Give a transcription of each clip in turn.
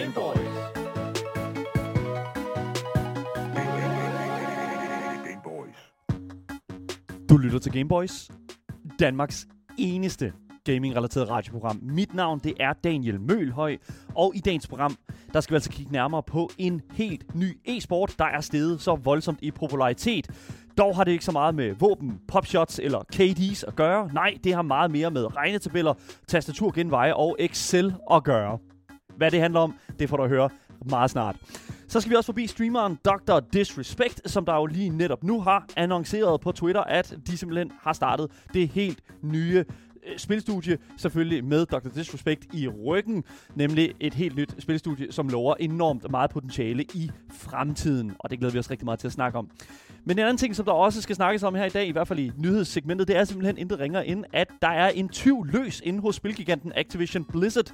Gameboys. Du lytter til Gameboys, Danmarks eneste gaming-relateret radioprogram. Mit navn det er Daniel Mølhøj, og i dagens program, der skal vi altså kigge nærmere på en helt ny e-sport, der er steget så voldsomt i popularitet. Dog har det ikke så meget med våben, popshots eller KD's at gøre. Nej, det har meget mere med regnetabeller, tastaturgenveje og Excel at gøre. Hvad det handler om, det får du at høre meget snart. Så skal vi også forbi streameren Dr. Disrespect, som der jo lige netop nu har annonceret på Twitter, at de simpelthen har startet det helt nye øh, spilstudie, selvfølgelig med Dr. Disrespect i ryggen, nemlig et helt nyt spilstudie, som lover enormt meget potentiale i fremtiden, og det glæder vi os rigtig meget til at snakke om. Men en anden ting, som der også skal snakkes om her i dag, i hvert fald i nyhedssegmentet, det er simpelthen intet ringer ind, at der er en tyv løs inde hos spilgiganten Activision Blizzard.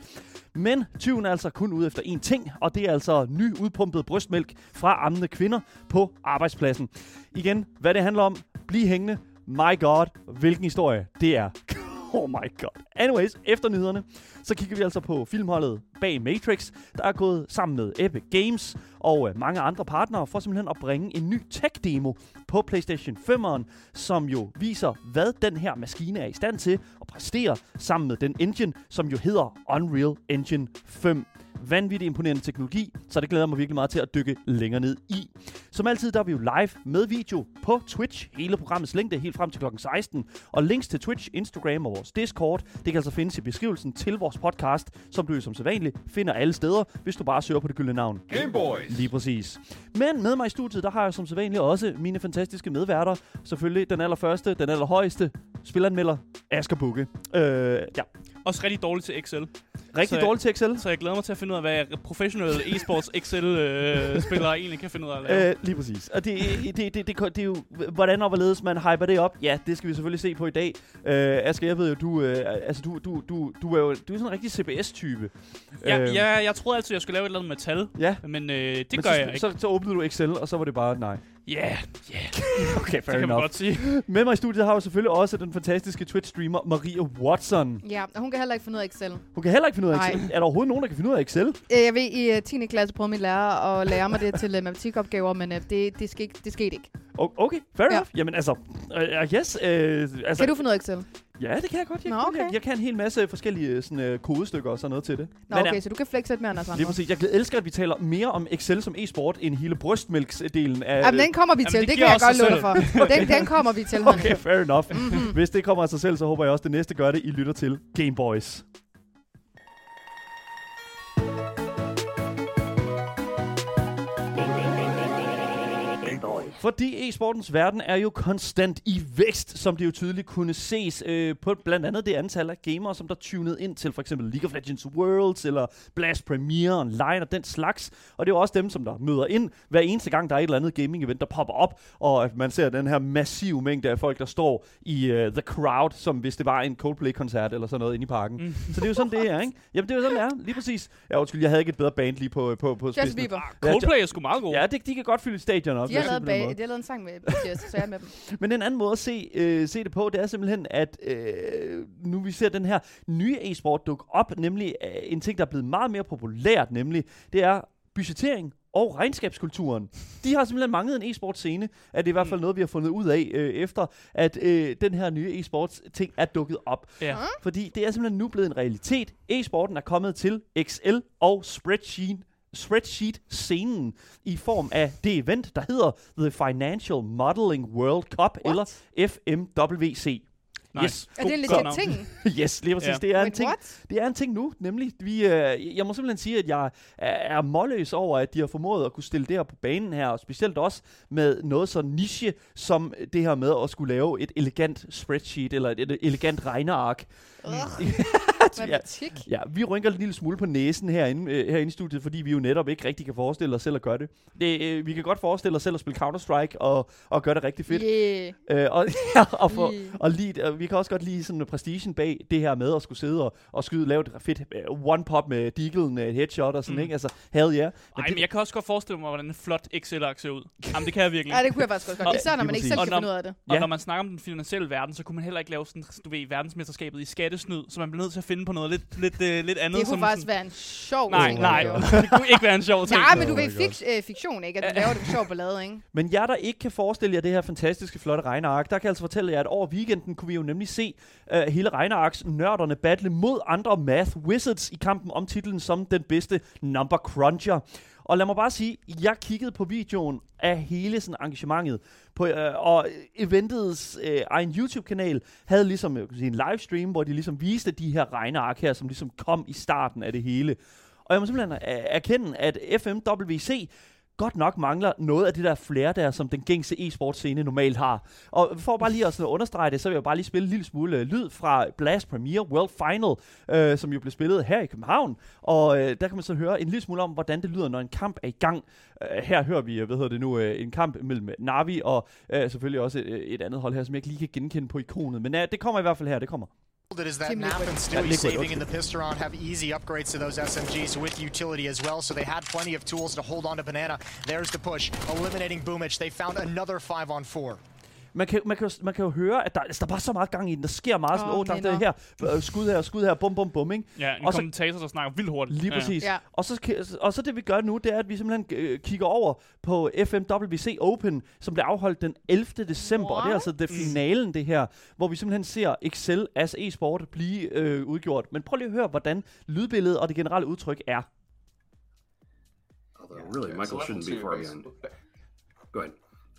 Men tyven er altså kun ude efter én ting, og det er altså ny udpumpet brystmælk fra ammende kvinder på arbejdspladsen. Igen, hvad det handler om, bliv hængende. My god, hvilken historie det er. Oh my god. Anyways, efter nyhederne, så kigger vi altså på filmholdet bag Matrix, der er gået sammen med Epic Games og øh, mange andre partnere for simpelthen at bringe en ny tech-demo på PlayStation 5'eren, som jo viser, hvad den her maskine er i stand til at præstere sammen med den engine, som jo hedder Unreal Engine 5 vanvittig imponerende teknologi, så det glæder mig virkelig meget til at dykke længere ned i. Som altid, der er vi jo live med video på Twitch. Hele programmets længde helt frem til kl. 16. Og links til Twitch, Instagram og vores Discord, det kan altså findes i beskrivelsen til vores podcast, som du som sædvanligt finder alle steder, hvis du bare søger på det gyldne navn. Gameboys. Lige præcis. Men med mig i studiet, der har jeg som sædvanligt også mine fantastiske medværter. Selvfølgelig den allerførste, den allerhøjeste spilleranmelder, Asger Bukke. Øh, ja, Også rigtig dårligt til Excel. rigtig Så- dårligt til Excel. Så jeg glæder mig til at finde ud af, hvad professionelle e-sports Excel-spillere egentlig kan finde ud af at lave. Øh, lige præcis. Og det, det, det, det, det, det er jo, hvordan og hvorledes man hyper det op. Ja, det skal vi selvfølgelig se på i dag. Øh, Asger, jeg ved jo, du, øh, altså, du, du, du, du er jo du er sådan en rigtig CBS-type. Ja, Øh, ja, jeg troede altid, jeg skulle lave et eller andet med tal, ja. men øh, det Men gør så, jeg ikke. Så, så åbnede du Excel, og så var det bare nej. Ja, yeah, ja, Okay, det kan man godt sige. Med mig i studiet har jeg selvfølgelig også den fantastiske Twitch-streamer Maria Watson. Ja, og hun kan heller ikke finde ud af Excel. Hun kan heller ikke finde ud af Nej. Excel. Er der overhovedet nogen, der kan finde ud af Excel? Øh, Jeg ved, i øh, 10. klasse prøvede min lærer at lære mig det til øh, matematikopgaver, men øh, det, det, skete, det skete ikke. O- Okay, fair Ja. enough. Jamen altså, uh, yes. Uh, altså Kan du finde ud af Excel? Ja, det kan jeg godt. Jeg, Nå, kan- okay. jeg, jeg kan en hel masse forskellige sådan, uh, kodestykker og sådan noget til det. Nå, Men, okay, ja, så du kan flexe lidt mere end os andre. Lige præcis. Jeg glæder- elsker, at vi taler mere om Excel som e-sport, end hele brystmælksdelen af... Jamen, den kommer vi Jamen, til. det Det, giver kan jeg også godt love dig for. Den, den kommer vi til, honey. Okay, fair enough. Mhm. Hvis det kommer af sig selv, så håber jeg også, at det næste gør det. I lytter til Game Boys. Fordi e-sportens verden er jo konstant i vækst, som det jo tydeligt kunne ses øh, på blandt andet det antal af gamere, som der tunede ind til for eksempel League of Legends Worlds eller Blast Premier Online og den slags. Og det er jo også dem, som der møder ind hver eneste gang, der er et eller andet gaming-event, der popper op, og at man ser den her massive mængde af folk, der står i uh, the crowd, som hvis det var en Coldplay-koncert eller sådan noget inde i parken. Mm. Så det er jo sådan, det er, ikke? Jamen, det er jo sådan, det er. Lige præcis. Ja, undskyld, jeg havde ikke et bedre band lige på, på, på Justin spidsen. Bieber. Coldplay er sgu meget god. Ja, det, de kan godt fylde stadion op. De har, sige lavet bag, de har lavet en sang med BTS, så jeg er med dem. Men en anden måde at se, øh, se det på, det er simpelthen, at øh, nu vi ser den her nye e-sport dukke op, nemlig øh, en ting, der er blevet meget mere populært, nemlig, det er budgettering og regnskabskulturen. De har simpelthen manglet en e-sport scene, at det er i hvert fald noget, vi har fundet ud af, øh, efter at øh, den her nye e-sports ting er dukket op. Ja. Fordi det er simpelthen nu blevet en realitet. E-sporten er kommet til Excel og spreadsheet spreadsheet-scenen i form af det event, der hedder The Financial Modeling World Cup, What? eller FMWC. Nice. Yes. Er det en legit ting? yes, lige præcis. Ja. Det er en ting. what? Det er en ting nu, nemlig, vi, øh, jeg må simpelthen sige, at jeg er, er målløs over, at de har formået at kunne stille det her på banen her, og specielt også med noget så niche, som det her med at skulle lave et elegant spreadsheet, eller et, et elegant regneark. Ugh, Ja. Ja, vi rynker en lille smule på næsen herinde, øh, herinde i studiet, fordi vi jo netop ikke rigtig kan forestille os selv at gøre det. det øh, vi kan godt forestille os selv at spille Counter-Strike og, og gøre det rigtig fedt. Yeah. Øh, og, ja, og, for, Yeah. og lide, og vi kan også godt lide sådan en prestigen bag det her med at skulle sidde og, og skyde, lave et fedt uh, one-pop med deaglen, et headshot og sådan, Mm. mm. ikke? Altså, hell yeah. Men Ej, men jeg kan også godt forestille mig, hvordan en flot Excel-ark ser ud. Jamen, det kan jeg virkelig. Ja, det kunne jeg faktisk også godt. Og- Især når lige man ikke selv kan finde ud af det. Og Ja. når man snakker om den finansielle verden, så kunne man heller ikke lave sådan, du ved, verdensmesterskabet i skattesnyd, så man bliver nødt til at finde på noget lidt, lidt, øh, lidt andet. Det kunne som faktisk sådan, være en sjov Nej, ting. nej. det kunne ikke være en sjov ting. Nej, men du Oh ved, fik, øh, fiktion, ikke? At du laver det for sjov ballade, ikke? Men jer, der ikke kan forestille jer det her fantastiske, flotte regneark, der kan jeg altså fortælle jer, at over weekenden kunne vi jo nemlig se uh, hele regnearks nørderne battle mod andre math wizards i kampen om titlen som den bedste number cruncher. Og lad mig bare sige, jeg kiggede på videoen af hele sådan arrangementet, på, øh, og eventets øh, egen YouTube-kanal havde ligesom jeg kan sige, en livestream, hvor de ligesom viste de her regneark her, som ligesom kom i starten af det hele. Og jeg må simpelthen øh, erkende, at FMWC godt nok mangler noget af det der flere der, som den gængse e-sport scene normalt har. Og for bare lige at sådan understrege det, så vil jeg bare lige spille en lille smule øh, lyd fra Blast Premier World Final, øh, som jo blev spillet her i København. Og øh, der kan man så høre en lille smule om, hvordan det lyder, når en kamp er i gang. Øh, her hører vi, øh, hvad hedder det nu, øh, en kamp mellem Navi og øh, selvfølgelig også et, et andet hold her, som jeg ikke lige kan genkende på ikonet. Men øh, det kommer i hvert fald her, det kommer. It is that Team Nap Liquid. and Stewie Liquid, saving in okay. the Pisteron have easy upgrades to those SMGs with utility as well, so they had plenty of tools to hold on to Banana. There's the push, eliminating Boomich. They found another 5 on 4. Man kan, man, kan, jo- man kan jo høre, at der, altså, der er bare så meget gang i den. Der sker meget sådan, Åh, åh, oh, der er det her, øh, skud her, skud her, bum, bum, bum, ikke? Ja, en Og så- kommentator, der snakker vildt hurtigt. Lige præcis. Ja. Og, så, og så det vi gør nu, det er, at vi simpelthen øh, kigger over på FMWC Open, som blev afholdt den 11. december. Og det er altså det finalen, det her, hvor vi simpelthen ser Excel as e-sport blive øh, udgjort. Men prøv lige at høre, hvordan lydbilledet og det generelle udtryk er. Although really, Michael shouldn't be far behind. Go ahead.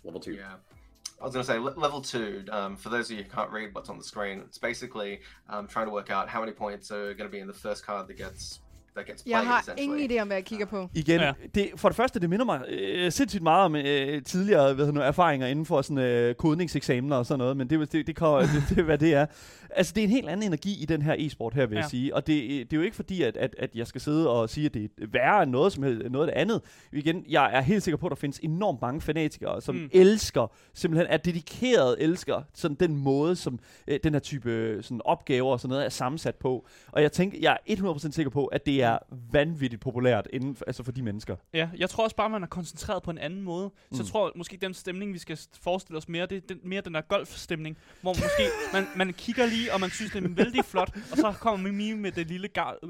Level two. Yeah. I was going to say, level two, um, for those of you who can't read what's on the screen, it's basically um, trying to work out how many points are going to be in the first card that gets that gets played, Jeg har ingen idé om, hvad jeg kigger på. Igen, ja. Det, for det første, det minder mig øh, sindssygt meget om øh, tidligere hvad nu, erfaringer inden for sådan, øh, kodningseksamener og sådan noget, men det, det, det, kommer, det, det er, hvad det er. Altså, det er en helt anden energi i den her e-sport her, vil ja. jeg sige. Og det, det er jo ikke fordi, at, at, at jeg skal sidde og sige, at det er værre end noget, som helst- noget andet. Igen, jeg er helt sikker på, at der findes enormt mange fanatikere, som mm. Mm. elsker, simpelthen er dedikeret elsker sådan den måde, som øh, den her type øh, sådan opgaver og sådan noget er sammensat på. Og jeg tænker, jeg er 100% sikker på, at det er vanvittigt populært inden for, altså for de mennesker. Ja, jeg tror også bare, man er koncentreret på en anden måde. Så Mm. jeg tror måske, den stemning, vi skal forestille os mere, det er den, mere den der golfstemning, hvor måske man, man kigger lige, og man synes, det er vældig flot, og så kommer Mimi med det lille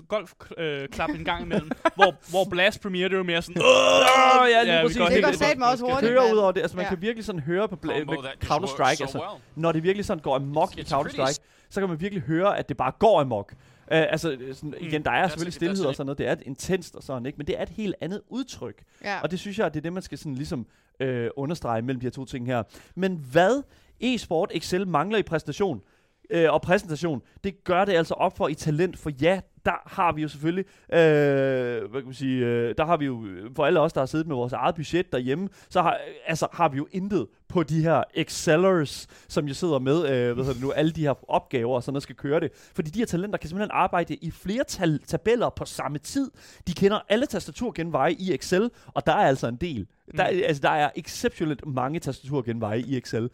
golfklap øh, klap en gang imellem, hvor, hvor Blast Premier, det er jo mere sådan... Åh, ja, lige vi præcis. Det går satme også hurtigt. Høre mand. ud over det, altså man Ja. kan virkelig sådan høre på just Counter-Strike, altså når det virkelig sådan går amok i It's Counter-Strike, pretty så kan man virkelig høre, at det bare går amok. Uh, altså, øh, sådan, igen, der er That's selvfølgelig stillhed og sådan noget, det er intenst og sådan, ikke? Men det er et helt andet udtryk. Ja. Og det synes jeg, at det er det, man skal sådan ligesom øh, understrege mellem de her to ting her. Men hvad e-sport Excel mangler i præstation øh, og præsentation, det gør det altså op for i talent, for ja, der har vi jo selvfølgelig, øh, hvad kan man sige, øh, der har vi jo, øh, for alle os, der har siddet med vores eget budget derhjemme, så har, øh, altså, har vi jo intet på de her Excellers, som jo sidder med, øh, hvad hedder det nu, alle de her opgaver og sådan noget skal køre det. Fordi de her talenter kan simpelthen arbejde i flere tal- tabeller på samme tid. De kender alle tastaturgenveje i Excel, og der er altså en del. Der, er- altså, der er exceptionelt mange tastaturgenveje i Excel.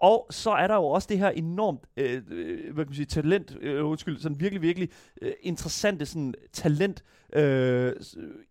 Og så er der jo også det her enormt, øh, øh, hvad kan man sige, talent, øh, undskyld, sådan virkelig, virkelig øh, interessante sådan talent øh,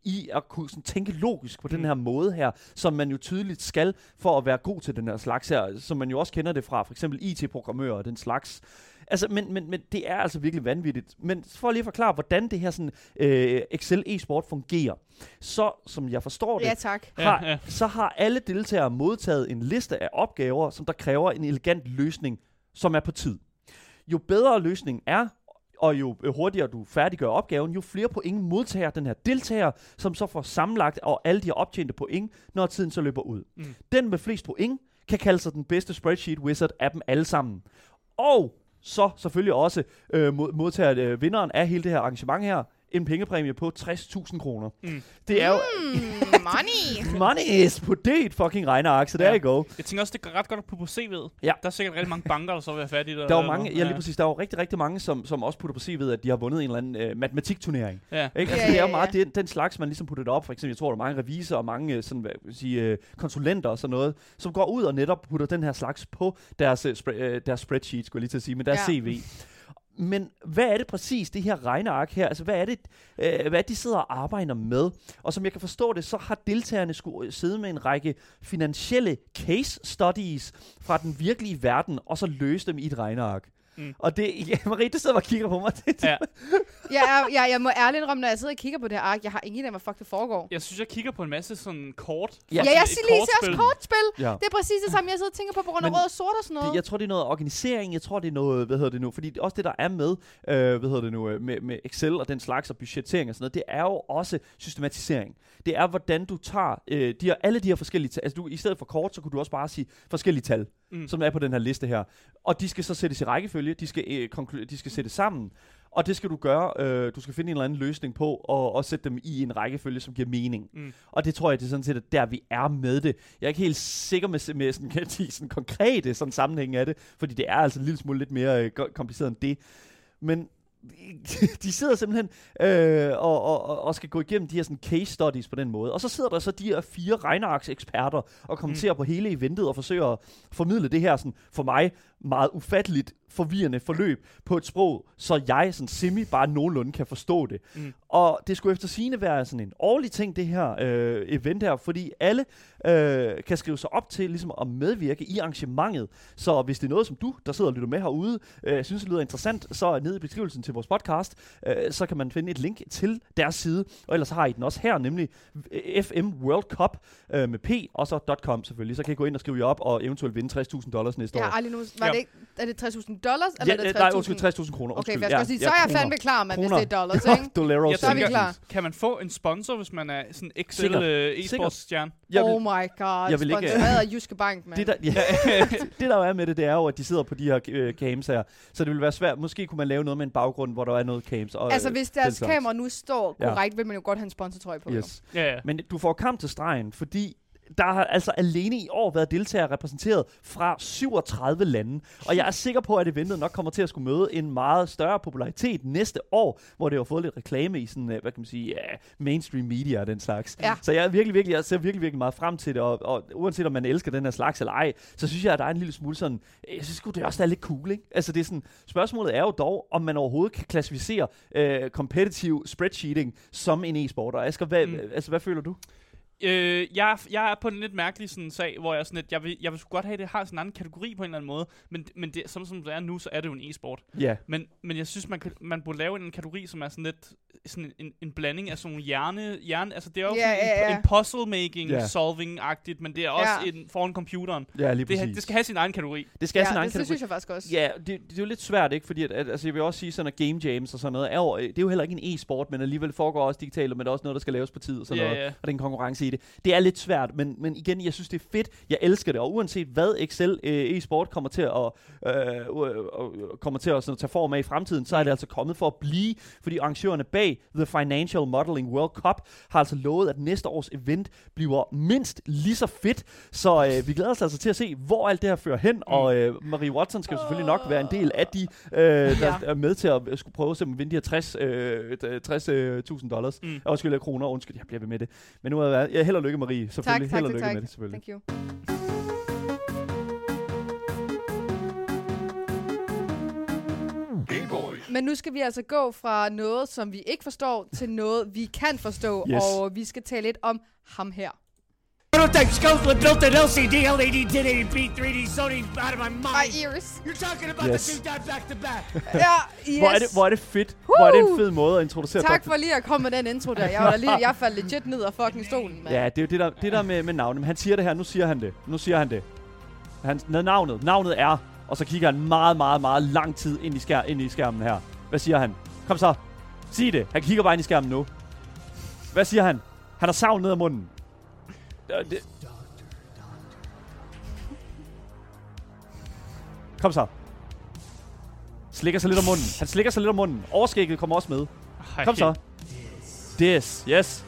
i at kunne sådan tænke logisk på mm. den her måde her, som man jo tydeligt skal for at være god til den her slags her, som man jo også kender det fra for eksempel IT-programmører og den slags. Altså, men, men, men det er altså virkelig vanvittigt. Men for lige at forklare, hvordan det her sådan, øh, Excel e-sport fungerer, så som jeg forstår det, Ja, tak. har, Ja, ja. så har alle deltagere modtaget en liste af opgaver, som der kræver en elegant løsning, som er på tid. Jo bedre løsningen er, og jo hurtigere du færdiggør opgaven, jo flere point modtager den her deltager, som så får sammenlagt og alle de her optjente point, når tiden så løber ud. Mm. Den med flest point kan kalde sig den bedste spreadsheet wizard af dem alle sammen. Og så selvfølgelig også øh, mod- modtager øh, vinderen af hele det her arrangement her en pengepræmie på 60.000 kroner. Mm. Det er jo Mm, money! Money is på det fucking regneark, så der Ja. you go. Jeg tænker også, det går ret godt at putte på CV'et. Ja. Der er sikkert rigtig mange banker, der så vil være fat i det. Der var eller mange, ja lige præcis, der var rigtig, rigtig mange, som, som også putter på CV'et, at de har vundet en eller anden øh, matematikturnering. Ja. Ikke? Ja, Altså, det er jo ja, meget ja. den, den slags, man ligesom putter det op. For eksempel, jeg tror, der er mange revisorer og mange øh, sådan, hvad man sige, øh, konsulenter og sådan noget, som går ud og netop putter den her slags på deres, øh, spre- øh, deres spreadsheet, skulle jeg lige til at sige, men deres Ja. CV. Men hvad er det præcis, det her regneark her? Altså, hvad er det, øh, hvad er det, de sidder og arbejder med? Og som jeg kan forstå det, så har deltagerne skulle øh, sidde med en række finansielle case studies fra den virkelige verden, og så løse dem i et regneark. Mm. Og det, ja, Marie, du sidder bare og kigger på mig. Ja. Jeg, er, jeg, jeg må ærligt indrømme, når jeg sidder og kigger på det her ark, jeg har ingen idé om, hvad fuck det foregår. Jeg synes, jeg kigger på en masse sådan kort. Ja. Ja, jeg siger lige også kortspil. ja. Det er præcis det samme, jeg sidder og tænker på, på grund af rød og sort og sådan noget. Det, jeg tror, det er noget organisering. Jeg tror, det er noget, hvad hedder det nu? Fordi det, også det, der er med, øh, hvad hedder det nu, øh, med, med Excel og den slags og budgettering og sådan noget, det er jo også systematisering. Det er, hvordan du tager øh, de her, alle de her forskellige tal. Altså, du, i stedet for kort, så kunne du også bare sige forskellige tal, Mm. som er på den her liste her. Og de skal så sættes i rækkefølge. De skal, øh, konklu- de skal sættes sammen. Og det skal du gøre. Øh, du skal finde en eller anden løsning på, og, og sætte dem i en rækkefølge, som giver mening. Mm. Og det tror jeg, det er sådan set, at der vi er med det. Jeg er ikke helt sikker med, med sådan, kan sige, sådan konkrete sådan sammenhæng af det, fordi det er altså en lille smule lidt mere øh, kompliceret end det. Men de sidder simpelthen øh, og, og, og- skal gå igennem de her sådan, case studies på den måde. Og så sidder der så de her fire regnearkseksperter og kommenterer mm. på hele eventet og forsøger at formidle det her sådan, for mig meget ufatteligt forvirrende forløb på et sprog, så jeg sådan semi bare nogenlunde kan forstå det. Mm. Og det skulle efter sine være sådan en årlig ting, det her øh, event her, fordi alle øh, kan skrive sig op til ligesom at medvirke i arrangementet. Så hvis det er noget, som du, der sidder og lytter med herude, øh, synes det lyder interessant, så ned i beskrivelsen til vores podcast, øh, så kan man finde et link til deres side. Og ellers har I den også her, nemlig FM World Cup øh, med P, og så .com selvfølgelig. Så kan I gå ind og skrive jer op og eventuelt vinde 60.000 dollars næste Jeg år. har aldrig nu... Var Ja. det ikke, er det 60.000 dollars, eller Ja, er det nej, 60.000? undskyld, 60.000 kroner. Okay, for jeg skal også sige, så er jeg fandme klar, men hvis det er dollars, ikke? Jeg Så er vi klar. Kan man få en sponsor, hvis man er sådan Excel øh, Sikkert. e-sports stjerne? Jeg vil, oh my god, jeg vil ikke- sponsoreret af Jyske Bank, mand. det, der, ja, det der jo er med det, det er jo, at de sidder på de her øh, cams her. Så det vil være svært. Måske kunne man lave noget med en baggrund, hvor der er noget cams. Og, altså, øh, hvis deres kamera nu står Ja. korrekt, vil man jo godt have en sponsortrøje på. Yes. Ja, ja. Men du får kamp til stregen, fordi der har altså alene i år været deltagere repræsenteret fra 37 lande. Og jeg er sikker på, at eventet nok kommer til at skulle møde en meget større popularitet næste år, hvor det har fået lidt reklame i sådan, øh, hvad kan man sige, ja, mainstream media og den slags. Ja. Så jeg, er virkelig, virkelig, jeg ser virkelig, virkelig meget frem til det, og, og uanset om man elsker den her slags eller ej, så synes jeg, at der er en lille smule sådan, øh, jeg synes det også er lidt cool, ikke? Altså det er sådan, spørgsmålet er jo dog, om man overhovedet kan klassificere øh, competitive spreadsheeting som en e-sport. Og Asger, hvad, mm. altså, hvad føler du? Øh, jeg, er- jeg er på en lidt mærkelig sådan sag, hvor jeg sådan lidt, jeg vil, jeg vil godt have, at det har sådan en anden kategori på en eller anden måde, men, men det, som, som det er nu, så er det jo en e-sport. Ja. Men, men jeg synes, man, kan, man burde lave en kategori, som er sådan lidt sådan en, en blanding af sådan nogle hjerne, hjerne altså det er jo Ja, sådan ja, en, ja. en puzzle-making, Ja. solving-agtigt, men det er også Ja. en, foran computeren. Ja, lige præcis. Det, det skal have sin egen kategori. det skal have sin Ja, egen det, det kategori. synes jeg faktisk også. Ja, det, det, er jo lidt svært, ikke? Fordi at, at, altså, jeg vil også sige, sådan at game jams og sådan noget, er jo, det er jo heller ikke en e-sport, men alligevel foregår også digitalt, men det er også noget, der skal laves på tid og sådan Ja, noget. ja. Og det er en konkurrence i det. Det er lidt svært, men, men igen, jeg synes, det er fedt. Jeg elsker det, og uanset hvad Excel øh, e-sport kommer til at, øh, øh, øh, kommer til at sådan, tage form af i fremtiden, så er det altså kommet for at blive, fordi arrangørerne bag The Financial Modeling World Cup har altså lovet, at næste års event bliver mindst lige så fedt. Så øh, vi glæder os altså til at se, hvor alt det her fører hen, mm. og øh, Marie Watson skal jo selvfølgelig nok være en del af de, øh, der Ja. er med til at øh, skulle prøve at vinde de her 60 øh, 60.000 øh, dollars. Mm. Mm. Undskyld, kroner. Undskyld, jeg bliver ved med det. Men nu er jeg, jeg held og lykke, Marie. Selvfølgelig. tak, held og lykke tak. med det, selvfølgelig. Thank you. Men nu skal vi altså gå fra noget, som vi ikke forstår, til noget, vi kan forstå. Yes. Og vi skal tale lidt om ham her. Prototype Scopeland built an LCD LED 1080p 3D Sony out of my mind. Ej, Iris. You're talking about Yes. the two die back to back. Ja, yes. Hvor, er det, hvor er det fedt. Hvor er det en fed måde at introducere Tak Dr. for lige at komme med den intro der. Jeg, var lige, jeg faldt legit ned af fucking stolen, mand. Ja, det er jo det der, det der med, med navnet. Men han siger det her. Nu siger han det. Nu siger han det. Han, navnet. Navnet er... Og så kigger han meget, meget, meget lang tid ind i, skær, ind i skærmen her. Hvad siger han? Kom så. Sig det. Han kigger bare ind i skærmen nu. Hvad siger han? Han har savn ned ad munden. Øh, Det. Kom så. Slikker sig lidt om munden. Han slikker sig lidt om munden. Overskægget kommer også med. Ej. Kom så. Dis. Yes.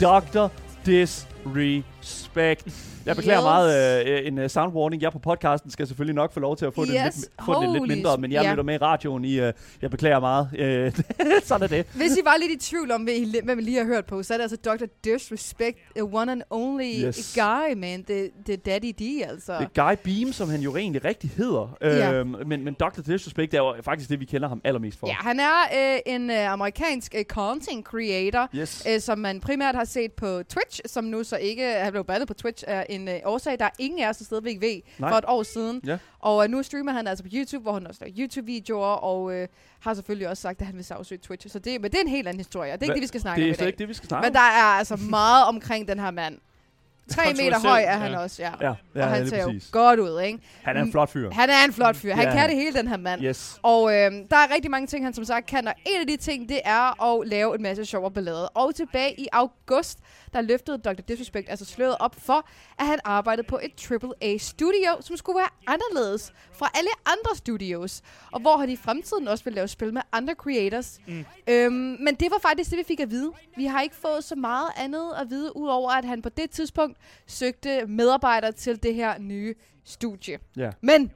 Dr. Disrespect. Jeg beklager Yes. meget øh, en uh, sound warning. Jeg på podcasten skal selvfølgelig nok få lov til at få, yes. den, lidt, få den lidt Holy mindre, men jeg ja. lytter med i radioen i... Uh, jeg beklager meget. Uh, sådan er det. Hvis I var lidt i tvivl om, I, hvad vi lige har hørt på, så er det altså Dr. Disrespect, a one and only Yes. guy, man. Det er Daddy D, altså. Er Guy Beam, som han jo egentlig rigtig hedder. Ja. Øhm, men, men Dr. Disrespect er jo faktisk det, vi kender ham allermest for. Ja, han er øh, en øh, amerikansk øh, content creator, Yes. øh, som man primært har set på Twitch, som nu så så ikke, han blev bandet på Twitch af en øh, årsag, der er ingen af os, der stadigvæk ved, Nej. for et år siden. Ja. Og øh, nu streamer han altså på YouTube, hvor han også laver YouTube-videoer, og øh, har selvfølgelig også sagt, at han vil sagsøge Twitch. Så det, men det er en helt anden historie, og det er ikke det, vi skal snakke Det om er i dag. ikke det, vi skal snakke Men der er altså meget omkring den her mand. Tre meter høj er han ja. også, ja. om. Ja, ja, og han ser jo godt ud, ikke? Han er en flot fyr. Han er en flot fyr. Han Ja, kan det hele, den her mand. Yes. Og øh, der er rigtig mange ting, han som sagt kan, og en af de ting, det er at lave en masse sjov og ballade. Og tilbage i august, der løftede Dr. Disrespect altså sløret op for, at han arbejdede på et AAA-studio, som skulle være anderledes fra alle andre studios. Og hvor han i fremtiden også vil lave spil med andre creators. Mm. Øhm, men det var faktisk det, vi fik at vide. Vi har ikke fået så meget andet at vide, udover at han på det tidspunkt søgte medarbejdere til det her nye studie. Ja. Men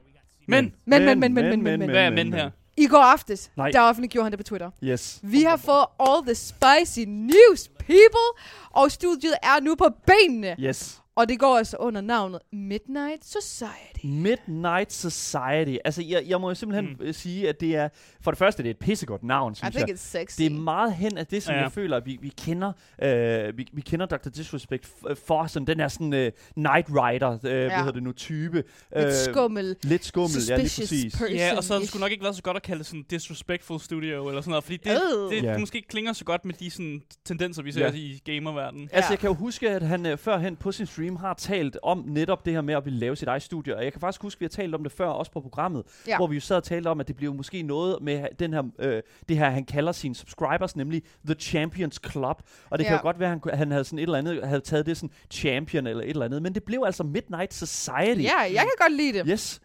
Men, Men, men, men, men, men, men, men. hvad er men her? I går aftes, Nej. der offentliggjorde han det på Twitter. Yes. Vi har fået all the spicy news, people! Og studiet er nu på benene. Yes. Og det går altså under navnet Midnight Society. Midnight Society. Altså, jeg, jeg må jo simpelthen Mm. mm. sige, at det er... For det første, det er et pissegodt navn, I synes think jeg. it's sexy. Det er meget hen af det, som Ja. jeg føler, at vi, vi kender øh, vi, vi kender Dr. Disrespect f- for, sådan den her sådan øh, Night Rider, øh, ja. hvad hedder det nu, type. Lidt skummel. Lidt skummel, ja, lige Suspicious præcis. person. Ja, og så sgu nok ikke været så godt at kalde det sådan disrespectful studio eller sådan noget, fordi det, Øh. det, det måske klinger så godt med de sådan, tendenser, vi ser Ja. i gamerverdenen. Altså, Ja. jeg kan jo huske, at han øh, førhen på sin stream har talt om netop det her med at ville lave sit eget studie. Og jeg kan faktisk huske, at vi har talt om det før, også på programmet, Ja. hvor vi jo sad og talte om, at det bliver måske noget med den her, øh, det her, han kalder sine subscribers, nemlig The Champions Club. Og det kan Ja. jo godt være, at han, han havde sådan et eller andet, havde taget det sådan champion eller et eller andet. Men det blev altså Midnight Society. Ja, jeg kan godt lide det. Yes.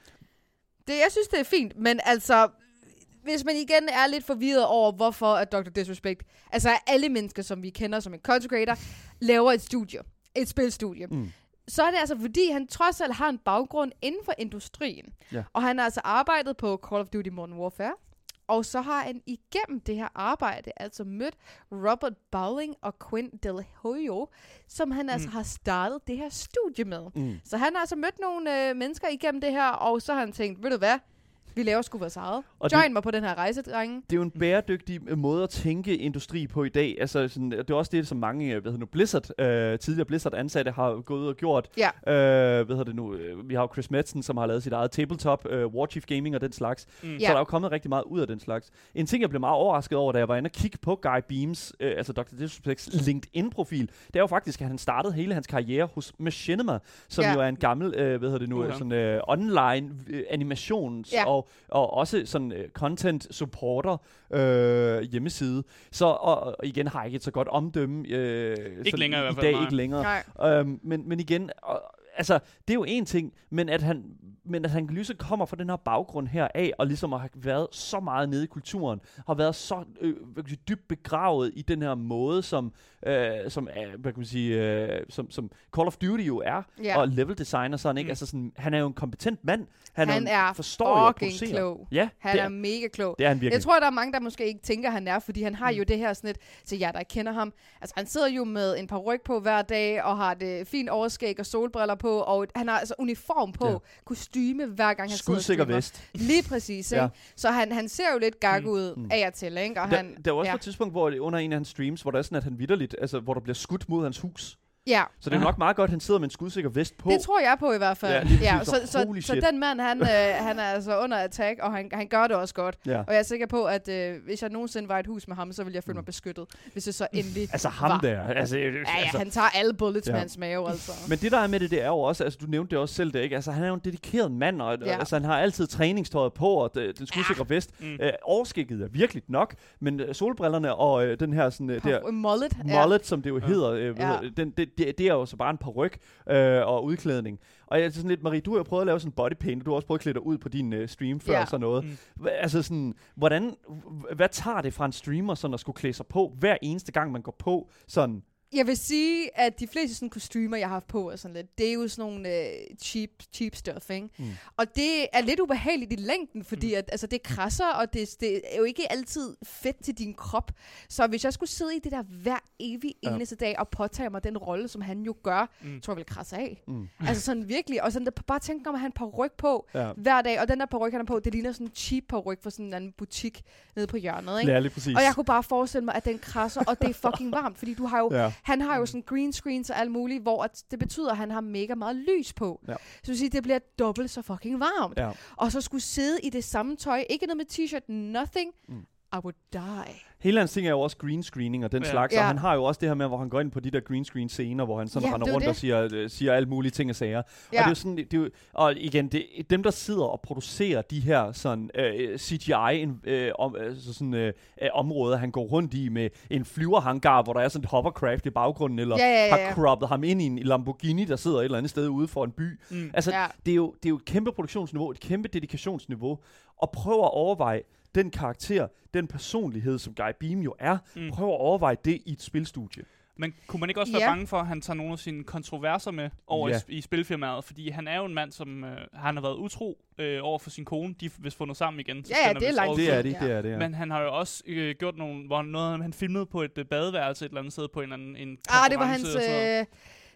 det. Jeg synes, det er fint, men altså... Hvis man igen er lidt forvirret over, hvorfor at Dr. Disrespect, altså alle mennesker, som vi kender som en content creator, laver et studie, et spilstudie, Mm. så er det altså fordi, han trods alt har en baggrund inden for industrien. Ja. Og han har altså arbejdet på Call of Duty Modern Warfare. Og så har han igennem det her arbejde altså mødt Robert Bowling og Quinn Del Hoyo, som han altså har startet det her studie med. Mm. Så han har altså mødt nogle øh, mennesker igennem det her, og så har han tænkt, ved du hvad, vi laver sgu vores eget. Og det- Join mig på den her rejse, drenge. Det er jo en bæredygtig øh, måde at tænke industri på i dag. Altså, sådan, det er også det, som mange øh, hvad hedder nu, Blizzard, øh, tidligere Blizzard-ansatte har gået og gjort. Ja. Øh, hvad hedder det nu? øh, Vi har jo Chris Metzen, som har lavet sit eget tabletop, øh, Warchief Gaming og den slags. Mm. Så Ja. der er jo kommet rigtig meget ud af den slags. En ting, jeg blev meget overrasket over, da jeg var inde og kigge på Guy Beams, øh, altså Dr. Disrespect's LinkedIn-profil, det er jo faktisk, at han startede hele hans karriere hos Machinima, som Ja. jo er en gammel, øh, hvad hedder det nu, uh sådan øh, online øh, animations- Ja. og, og også sådan øh, content supporter øh, hjemmeside. Så og, og igen har jeg ikke et så godt omdømme. Øh, sådan længere i hvert i fald, dag, nej. ikke længere. Nej. Øhm, men, men igen, og, altså, det er jo en ting, men at han, men at han ligesom kommer fra den her baggrund her af, og ligesom har været så meget nede i kulturen, har været så øh, dybt begravet i den her måde, som, øh, som, er, hvad kan man sige, øh, som, som Call of Duty jo er, Ja. og level design og sådan, ikke? Mm. Altså sådan, han er jo en kompetent mand. Han, Han er, er forstår jo at klog. Ja, Han er er, mega klog. det er han virkelig. Jeg tror, der er mange, der måske ikke tænker, han er, fordi han har Mm. jo det her sådan et, til jer, der kender ham. Altså, han sidder jo med en par ryg på hver dag, og har det fint overskæg og solbriller på, og han har altså uniform på, Ja. kostyme hver gang han sidder Skudsikker streamer. vest. Lige præcis, ikke? Ja. Så han, han ser jo lidt gag Mm. ud Mm. af og til, ikke? Og Der, han, der var også ja. et tidspunkt, hvor under en af hans streams, hvor der er sådan, at han vidderligt, altså hvor der bliver skudt mod hans hus. Ja, Så det er nok meget godt, at han sidder med en skudsikker vest på. det tror jeg på i hvert fald. Ja, ja, så, så, så shit. den mand, han, øh, han er altså under attack, og han, han gør det også godt. Ja. Og jeg er sikker på, at øh, hvis jeg nogensinde var i et hus med ham, så ville jeg føle mig beskyttet, hvis det så endelig Altså ham var. der. Altså, Ja, ja, altså, han tager alle bullets Ja. med hans mave, altså. Men det der er med det, det er jo også, altså du nævnte det også selv, det ikke? Altså han er jo en dedikeret mand, og Ja. ja. altså, han har altid træningstøjet på, og det, den skudsikre ja. vest. Mm. Mm. Øh, overskægget er virkelig nok, men øh, solbrillerne og øh, den her sådan, øh, der, mullet. mullet, som det jo Ja. hedder, øh, Ja. ja. den, det, det, det er jo så bare en par ryg øh, og udklædning. Og jeg er sådan lidt, Marie, du har prøvet at lave sådan en bodypaint, og du har også prøvet at klæde dig ud på din øh, stream før Ja. og sådan noget. Mm. Altså sådan, hvordan, hvad tager det fra en streamer sådan at skulle klæde sig på, hver eneste gang man går på, sådan, Jeg vil sige, at de fleste sådan kostymer, jeg har haft på, er sådan lidt, det er jo sådan nogle øh, cheap, cheap stuff, ikke? Mm. Og det er lidt ubehageligt i længden, fordi at, altså, det krasser, og det, det er jo ikke altid fedt til din krop. Så hvis jeg skulle sidde i det der hver evig Ja. eneste dag og påtage mig den rolle, som han jo gør, Mm. tror jeg vil krasse af. mm. altså sådan virkelig, og sådan, der, bare tænk om at han par ryg på ja. hver dag, og den der ryg, han har på, det ligner sådan en cheap par ryg fra sådan en anden butik nede på hjørnet, ikke? Ja, lige præcis. Og jeg kunne bare forestille mig, at den krasser, og det er fucking varmt, fordi du har jo ja. Han har jo sådan green screens og alt muligt, hvor at det betyder, at han har mega meget lys på. Ja. Så det vil sige, det bliver dobbelt så fucking varmt. Ja. Og så skulle sidde i det samme tøj, ikke noget med t-shirt, nothing. Mm. I would die. Hele hans ting er jo også green screening og den Ja. slags, og Ja. han har jo også det her med, hvor han går ind på de der green screen scener, hvor han sådan Ja, render er rundt det. og siger, øh, siger alle mulige ting og sager. Ja. Og det er jo sådan, det er jo, og igen, det, dem der sidder og producerer de her sådan øh, CGI øh, om, altså sådan, øh, øh, områder, han går rundt i med en flyverhangar, hvor der er sådan et hovercraft i baggrunden, eller Ja, ja, ja, har ja. croppet ham ind i en Lamborghini, der sidder et eller andet sted ude for en by. Mm. Altså, Ja. det, er jo, det er jo et kæmpe produktionsniveau, et kæmpe dedikationsniveau, og prøv at overveje den karakter, den personlighed, som Guy Beam jo er, Mm. prøv at overveje det i et spilstudie. Men kunne man ikke også være Ja. bange for, at han tager nogle af sine kontroverser med over Ja. i, i spilfirmaet? Fordi han er jo en mand, som øh, han har været utro øh, over for sin kone. De er vist fundet sammen igen. så Ja, ja, det er vist lang overstået. Det er det, Ja. det er det, ja. Men han har jo også øh, gjort nogle, hvor noget, han filmede på et øh, badeværelse et eller andet sted på en, anden, en Ah, det var hans... Øh,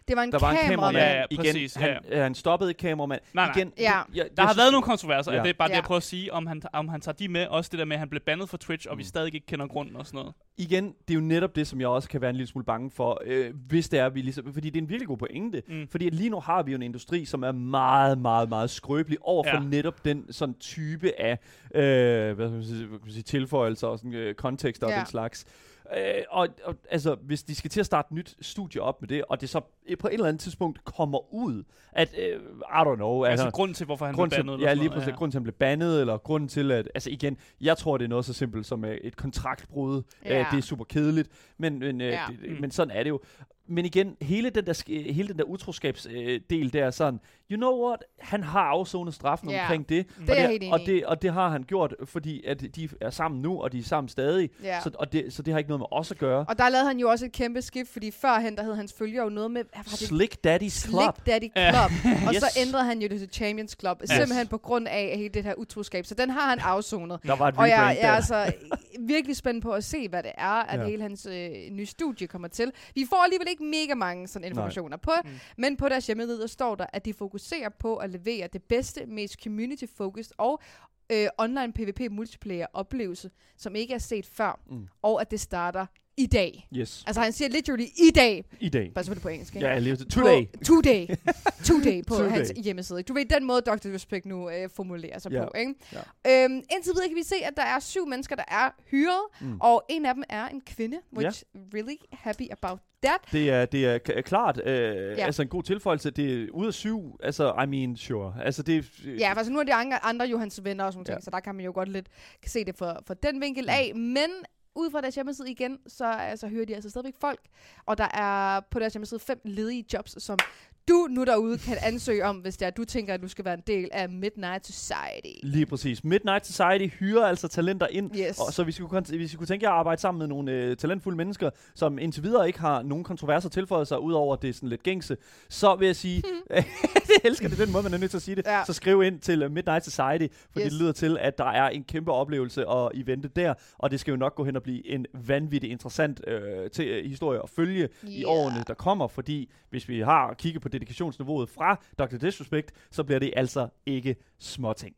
det var en der var en kameramand. Ja, ja, Igen, præcis, han, øh, han stoppede ikke kameramand. Nej, nej. Igen, Ja. det- jeg, Der jeg har synes- været nogle kontroverser, ja. Ja. det er bare ja. det, Ja. jeg prøver at sige, om han, om han tager de med. Også det der med, at han blev bandet fra Twitch, og vi Mm. stadig ikke kender grunden og sådan noget. igen, det er jo netop det, som jeg også kan være en lille smule bange for, øh, hvis det er, vi ligesom, fordi det er en virkelig god pointe. Mm. Fordi at lige nu har vi jo en industri, som er meget, meget, meget skrøbelig over for Ja. netop den sådan type af øh, hvad skal man sige, hvad kan man sige, tilføjelser og sådan, øh, kontekster Ja. og den slags. Øh, og, og altså, hvis de skal til at starte et nyt studie op med det, og det så på et eller andet tidspunkt kommer ud, at, øh, I don't know, Altså, altså, grunden til, hvorfor han grund blev til, bandet. ja, eller lige præcis. noget, Grunden til, at han blev bandet, eller grunden til, at... Altså igen, jeg tror, det er noget så simpelt som øh, et kontraktbrud. Ja. Øh, det er super kedeligt, men, men, øh, Ja. det, Mm. men sådan er det jo. Men igen, hele den der, hele den der utroskabsdel øh, der er sådan, you know what, han har afsonet straffen Ja. omkring det. Det er og, jeg helt det, og, det, og det har han gjort, fordi at de er sammen nu, og de er sammen stadig. Ja. Så, og det, så det har ikke noget med os at gøre. Og der lavede han jo også et kæmpe skift, fordi førhen, der hed hans følger jo noget med... Hvad var det? Slick Daddy's Club. Slick Daddy. Club. og Yes. så ændrede han jo det til Champions Club. Simpelthen på grund af hele det her utroskab. Så den har han afsonet. Der var et Og jeg, jeg er altså virkelig spændt på at se, hvad det er, at Ja. hele hans øh, nye studie kommer til. Vi får alligevel ikke mega mange sådan informationer på, Mm. men på deres hjemmeside der står der, at de fokuserer på at levere det bedste, mest community-focused og øh, online PvP multiplayer oplevelse, som ikke er set før, Mm. og at det starter i dag. Yes. Altså han siger literally i dag, I dag. bare selvfølgelig på engelsk, ikke? Ja, lige today. På, today. today på Today. hans hjemmeside. Du ved, den måde Dr. Respect nu øh, formulerer sig Ja. på. Ikke? Ja. Øhm, indtil videre kan vi se, at der er syv mennesker, der er hyret, Mm. og en af dem er en kvinde, which really happy about that. Det er, det er klart øh, Ja. altså en god tilføjelse. Det er ud af syv. Altså, I mean, sure. Altså, det er... Ja, for altså, nu er de andre, andre jo hans venner og sådan Ja. ting, så der kan man jo godt lidt se det for, for den vinkel af. Men ud fra deres hjemmeside igen, så altså, hører de altså stadigvæk folk. Og der er på deres hjemmeside fem ledige jobs, som du nu derude kan ansøge om, hvis det er, du tænker, at du skal være en del af Midnight Society. Lige præcis. Midnight Society hyrer altså talenter ind. Yes. Og så hvis I kunne, kon- hvis I kunne tænke jer at arbejde sammen med nogle øh, talentfulde mennesker, som indtil videre ikke har nogen kontroverser tilføjet sig, udover at det er sådan lidt gængse, så vil jeg sige, jeg elsker det den måde, man er nødt til at sige det, Ja. så skriv ind til uh, Midnight Society, fordi Yes. det lyder til, at der er en kæmpe oplevelse og evente der, og det skal jo nok gå hen og blive en vanvittig interessant øh, til, øh, historie at følge i Ja. årene, der kommer, fordi hvis vi har kigget på dedikationsniveauet fra Dr. Disrespect, så bliver det altså ikke småting.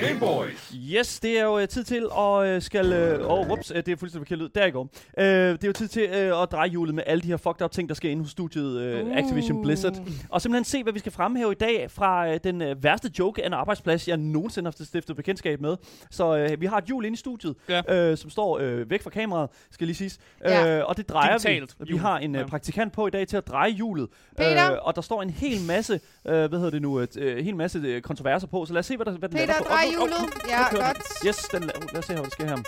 Gameboys. Yes, det er jo øh, tid til at øh, skal... Øh, oh, whoops, det er fuldstændig forkert lyd. Der i går. Det er jo tid til at dreje hjulet med alle de her fucked up ting, der sker inde hos studiet Uh. Activision Blizzard. Og simpelthen se, hvad vi skal fremhæve i dag fra den værste joke af en arbejdsplads, jeg nogensinde har stiftet bekendtskab med. Så vi har et hjul inde i studiet, Ja. som står væk fra kameraet, skal lige siges. Ja. Og det drejer Digitalt vi. Vi har en Ja. praktikant på i dag til at dreje hjulet. Peter? Og der står en hel masse, hvad hedder det nu, et øh, hel masse kontroverser på. Så lad os se, hvad, der, hvad den Peter, lander på. Hjulet. Ja, kører den. godt. Yes, den, la- lad os se hvad der sker her.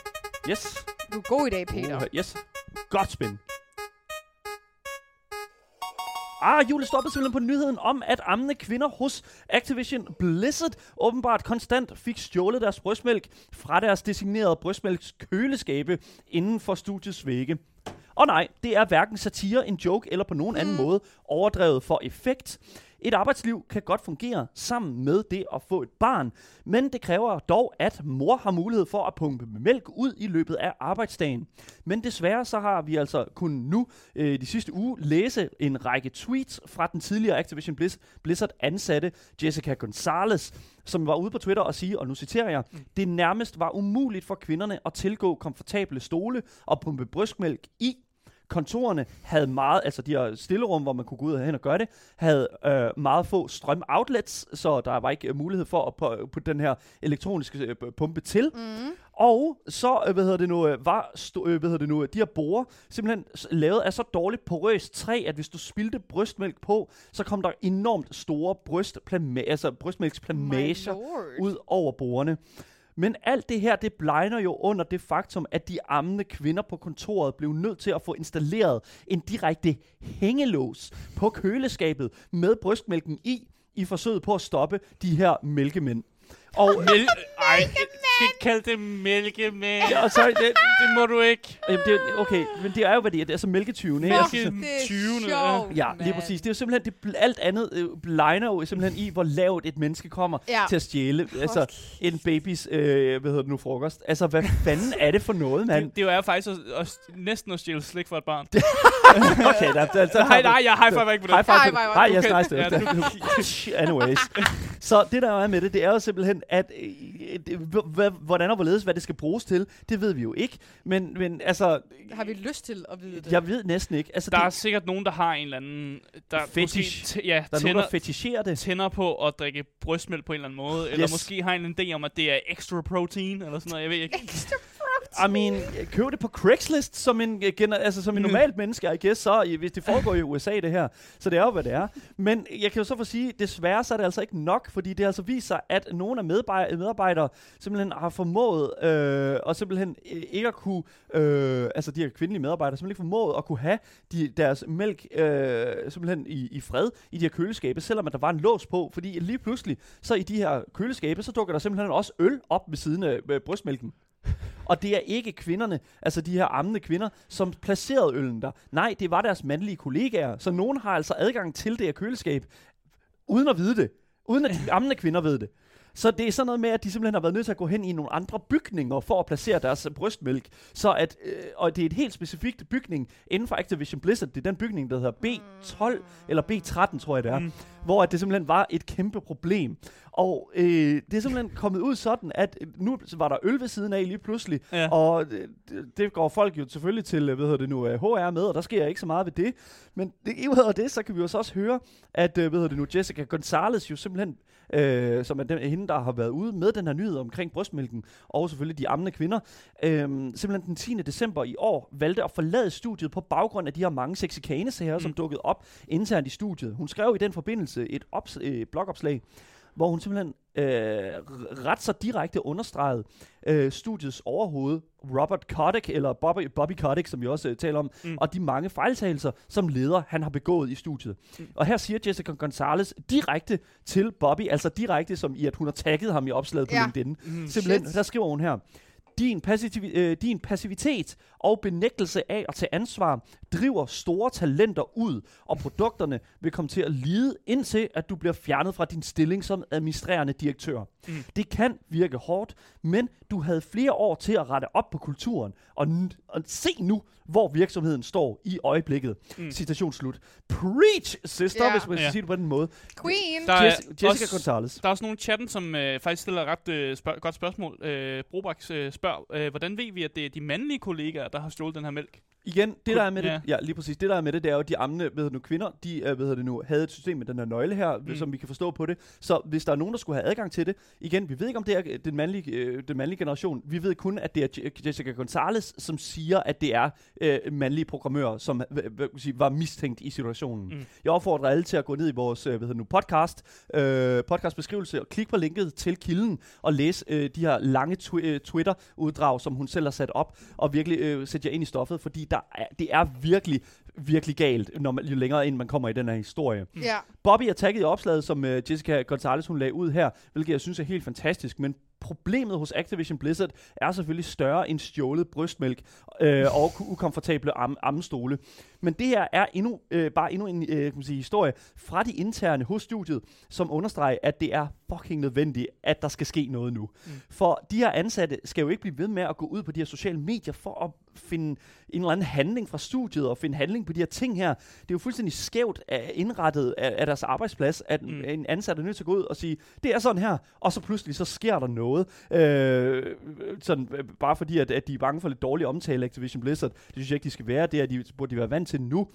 Yes. Du er god i dag, Peter. Uh, yes. Godt spin. Ah, Julie stoppede simpelthen på nyheden om, at ammende kvinder hos Activision Blizzard åbenbart konstant fik stjålet deres brystmælk fra deres designerede brystmælks køleskabe inden for studiets vægge. Og nej, det er hverken satire, en joke eller på nogen anden måde overdrevet for effekt. Et arbejdsliv kan godt fungere sammen med det at få et barn, men det kræver dog, at mor har mulighed for at pumpe mælk ud i løbet af arbejdsdagen. Men desværre så har vi altså kun nu øh, de sidste uge læse en række tweets fra den tidligere Activision Blizz- Blizzard ansatte Jessica Gonzalez, som var ude på Twitter og sige, og nu citerer jeg, det nærmest var umuligt for kvinderne at tilgå komfortable stole og pumpe brystmælk i. Kontorerne havde meget, altså de her stillerum, hvor man kunne gå ud og hen og gøre det, havde øh, meget få strømoutlets, så der var ikke øh, mulighed for at pu- putte den her elektroniske øh, pumpe til. Mm. Og så, øh, hvad hedder det nu, var hvad hedder det nu, de her borer simpelthen lavet af så dårligt porøst træ, at hvis du spildte brystmælk på, så kom der enormt store brystplama- altså brystmælksplamager ud over borerne. Men alt det her, det blegner jo under det faktum, at de ammende kvinder på kontoret blev nødt til at få installeret en direkte hængelås på køleskabet med brystmælken i, i forsøget på at stoppe de her mælkemænd. Og, Mæl- Ej, skal ikke kalde det mælkemænd. ja, så, det, Det må du ikke. Jamen, det, er- okay, men det er jo, hvad det er. Det er så mælketyven, ikke? Altså, det er 20., sjovt, ja, lige mand. præcis. Det er jo simpelthen, det, alt andet øh, blegner jo simpelthen i, hvor lavt et menneske kommer Ja. til at stjæle altså, en babys, øh, hvad hedder det nu, frokost. Altså, hvad fanden er det for noget, mand? Det, det er jo faktisk at, at, næsten at stjæle slik for et barn. Okay, der, der, der, Nej, nej, jeg high five ikke på det. High five. High det. five, jeg kan- snakker ja, Anyways. Så det, der er med det, det er jo simpelthen, at øh, det- h- h- hvordan og hvorledes, hvad det skal bruges til, det ved vi jo ikke. Men, men altså, Har vi lyst til at vide det? jeg ved næsten ikke. Altså, Der er det, sikkert nogen, der har en eller anden... Der Fetish. Måske t- ja, der er nogen, tænder, der fetisherer det. tænder på at drikke brystmælk på en eller anden måde. Eller Yes. måske har en idé om, at det er extra protein, eller sådan noget. Jeg ved ikke. Extra I mean, køb det på Craigslist som en, øh, altså, som en Mm. normalt menneske, I guess, så, hvis det foregår i USA, det her. Så det er jo, hvad det er. Men jeg kan jo så få sige, desværre så er det altså ikke nok, fordi det altså viser, at nogle af medarbej- medarbejdere simpelthen har formået øh, og simpelthen øh, ikke at kunne, øh, altså de her kvindelige medarbejdere, simpelthen ikke formået at kunne have de, deres mælk øh, simpelthen i, i fred i de her køleskabe, selvom at der var en lås på, fordi lige pludselig, så i de her køleskabe, så dukker der simpelthen også øl op ved siden af øh, brystmælken. Og det er ikke kvinderne, altså de her ammende kvinder, som placerede øllen der. Nej, det var deres mandlige kollegaer. Så nogen har altså adgang til det her køleskab, uden at vide det. Uden at de ammende kvinder ved det. Så det er sådan noget med, at de simpelthen har været nødt til at gå hen i nogle andre bygninger for at placere deres øh, brystmælk. Så at, øh, og det er et helt specifikt bygning inden for Activision Blizzard. Det er den bygning, der hedder B12 eller B13, tror jeg det er. Mm. Mm. Hvor at det simpelthen var et kæmpe problem. Og øh, det er simpelthen kommet ud sådan, at øh, nu var der øl ved siden af lige pludselig. Ja. Og det, det- det går folk jo selvfølgelig til, øh, hvad hedder det nu, øh, HR med, og der sker ikke så meget ved det. Men det, ud af det, så kan vi jo så også høre, at, øh, hvad hedder det nu, Jessica Gonzalez jo simpelthen, øh, som er den, hende, der har været ude med den her nyhed omkring brystmælken, og selvfølgelig de ammende kvinder, øh, simpelthen den 10. december i år, valgte at forlade studiet på baggrund af de her mange sexikanesager, mm. som dukkede op internt i studiet. Hun skrev i den forbindelse et ops, øh, blogopslag, hvor hun simpelthen øh, ret så direkte understregede øh, studiets overhoved, Robert Kotick, eller Bobby, Bobby Kotick, som vi også øh, taler om, mm. Mm. og de mange fejltagelser, som leder han har begået i studiet. Mm. Og her siger Jessica Gonzalez direkte til Bobby, altså direkte som i, at hun har tagget ham i opslaget på Ja. LinkedIn. Mm. Simpelthen, Shit. der skriver hun her. Din, passiv, øh, din passivitet og benægtelse af at tage ansvar driver store talenter ud, og produkterne vil komme til at lide indtil, at du bliver fjernet fra din stilling som administrerende direktør. Mm. Det kan virke hårdt, men du havde flere år til at rette op på kulturen, og, n- og se nu, hvor virksomheden står i øjeblikket. Mm. Citation slut. Preach, sister, yeah. hvis man skal Ja. sige det på den måde. Queen! Der er Jess- Jessica også- Gonzalez. Der er også nogle i chatten, som øh, faktisk stiller et ret øh, spørg- godt spørgsmål. Øh, Brobaks øh, spørger, øh, hvordan ved vi, at det er de mandlige kollegaer, der har stjålet den her mælk? Igen, det Kun- der er med ja. det, ja, lige præcis, det der er med det, det er jo, at de ammende, ved nu, kvinder, de, øh, hvad hedder det nu, havde et system med den her nøgle her, mm. Som vi kan forstå på det. Så hvis der er nogen, der skulle have adgang til det, igen, vi ved ikke, om det er øh, den mandlige, øh, den mandlige generation. Vi ved kun, at det er Je- Jessica Gonzalez, som siger, at det er øh, mandlige programmører, som øh, hvad, sige, var mistænkt i situationen. Mm. Jeg opfordrer alle til at gå ned i vores hvad hedder nu, podcast, øh, podcastbeskrivelse og klikke på linket til kilden og læse øh, de her lange øh, Twitter-uddrag, som hun selv har sat op, og virkelig øh, sætte jer ind i stoffet, fordi der er, det er virkelig, virkelig galt, når man, jo længere ind man kommer i den her historie. Ja. Bobby er tagget i opslaget, som øh, Jessica Gonzalez hun lagde ud her, hvilket jeg synes er helt fantastisk, men problemet hos Activision Blizzard er selvfølgelig større end stjålet brystmælk øh, og ukomfortable am- ammestole. Men det her er endnu, øh, bare endnu en øh, kan man sige, historie fra de interne hos studiet, som understreger, at det er fucking nødvendigt, at der skal ske noget nu. Mm. For de her ansatte skal jo ikke blive ved med at gå ud på de her sociale medier for at finde en eller anden handling fra studiet og finde handling på de her ting her. Det er jo fuldstændig skævt af, indrettet af, af deres arbejdsplads, at mm. en ansat er nødt til at gå ud og sige, det er sådan her, og så pludselig så sker der noget. Øh, sådan, øh, bare fordi, at, at de er bange for lidt dårlig omtale Activision Blizzard. Det synes jeg ikke, de skal være. Det er de, burde de være vant til nu.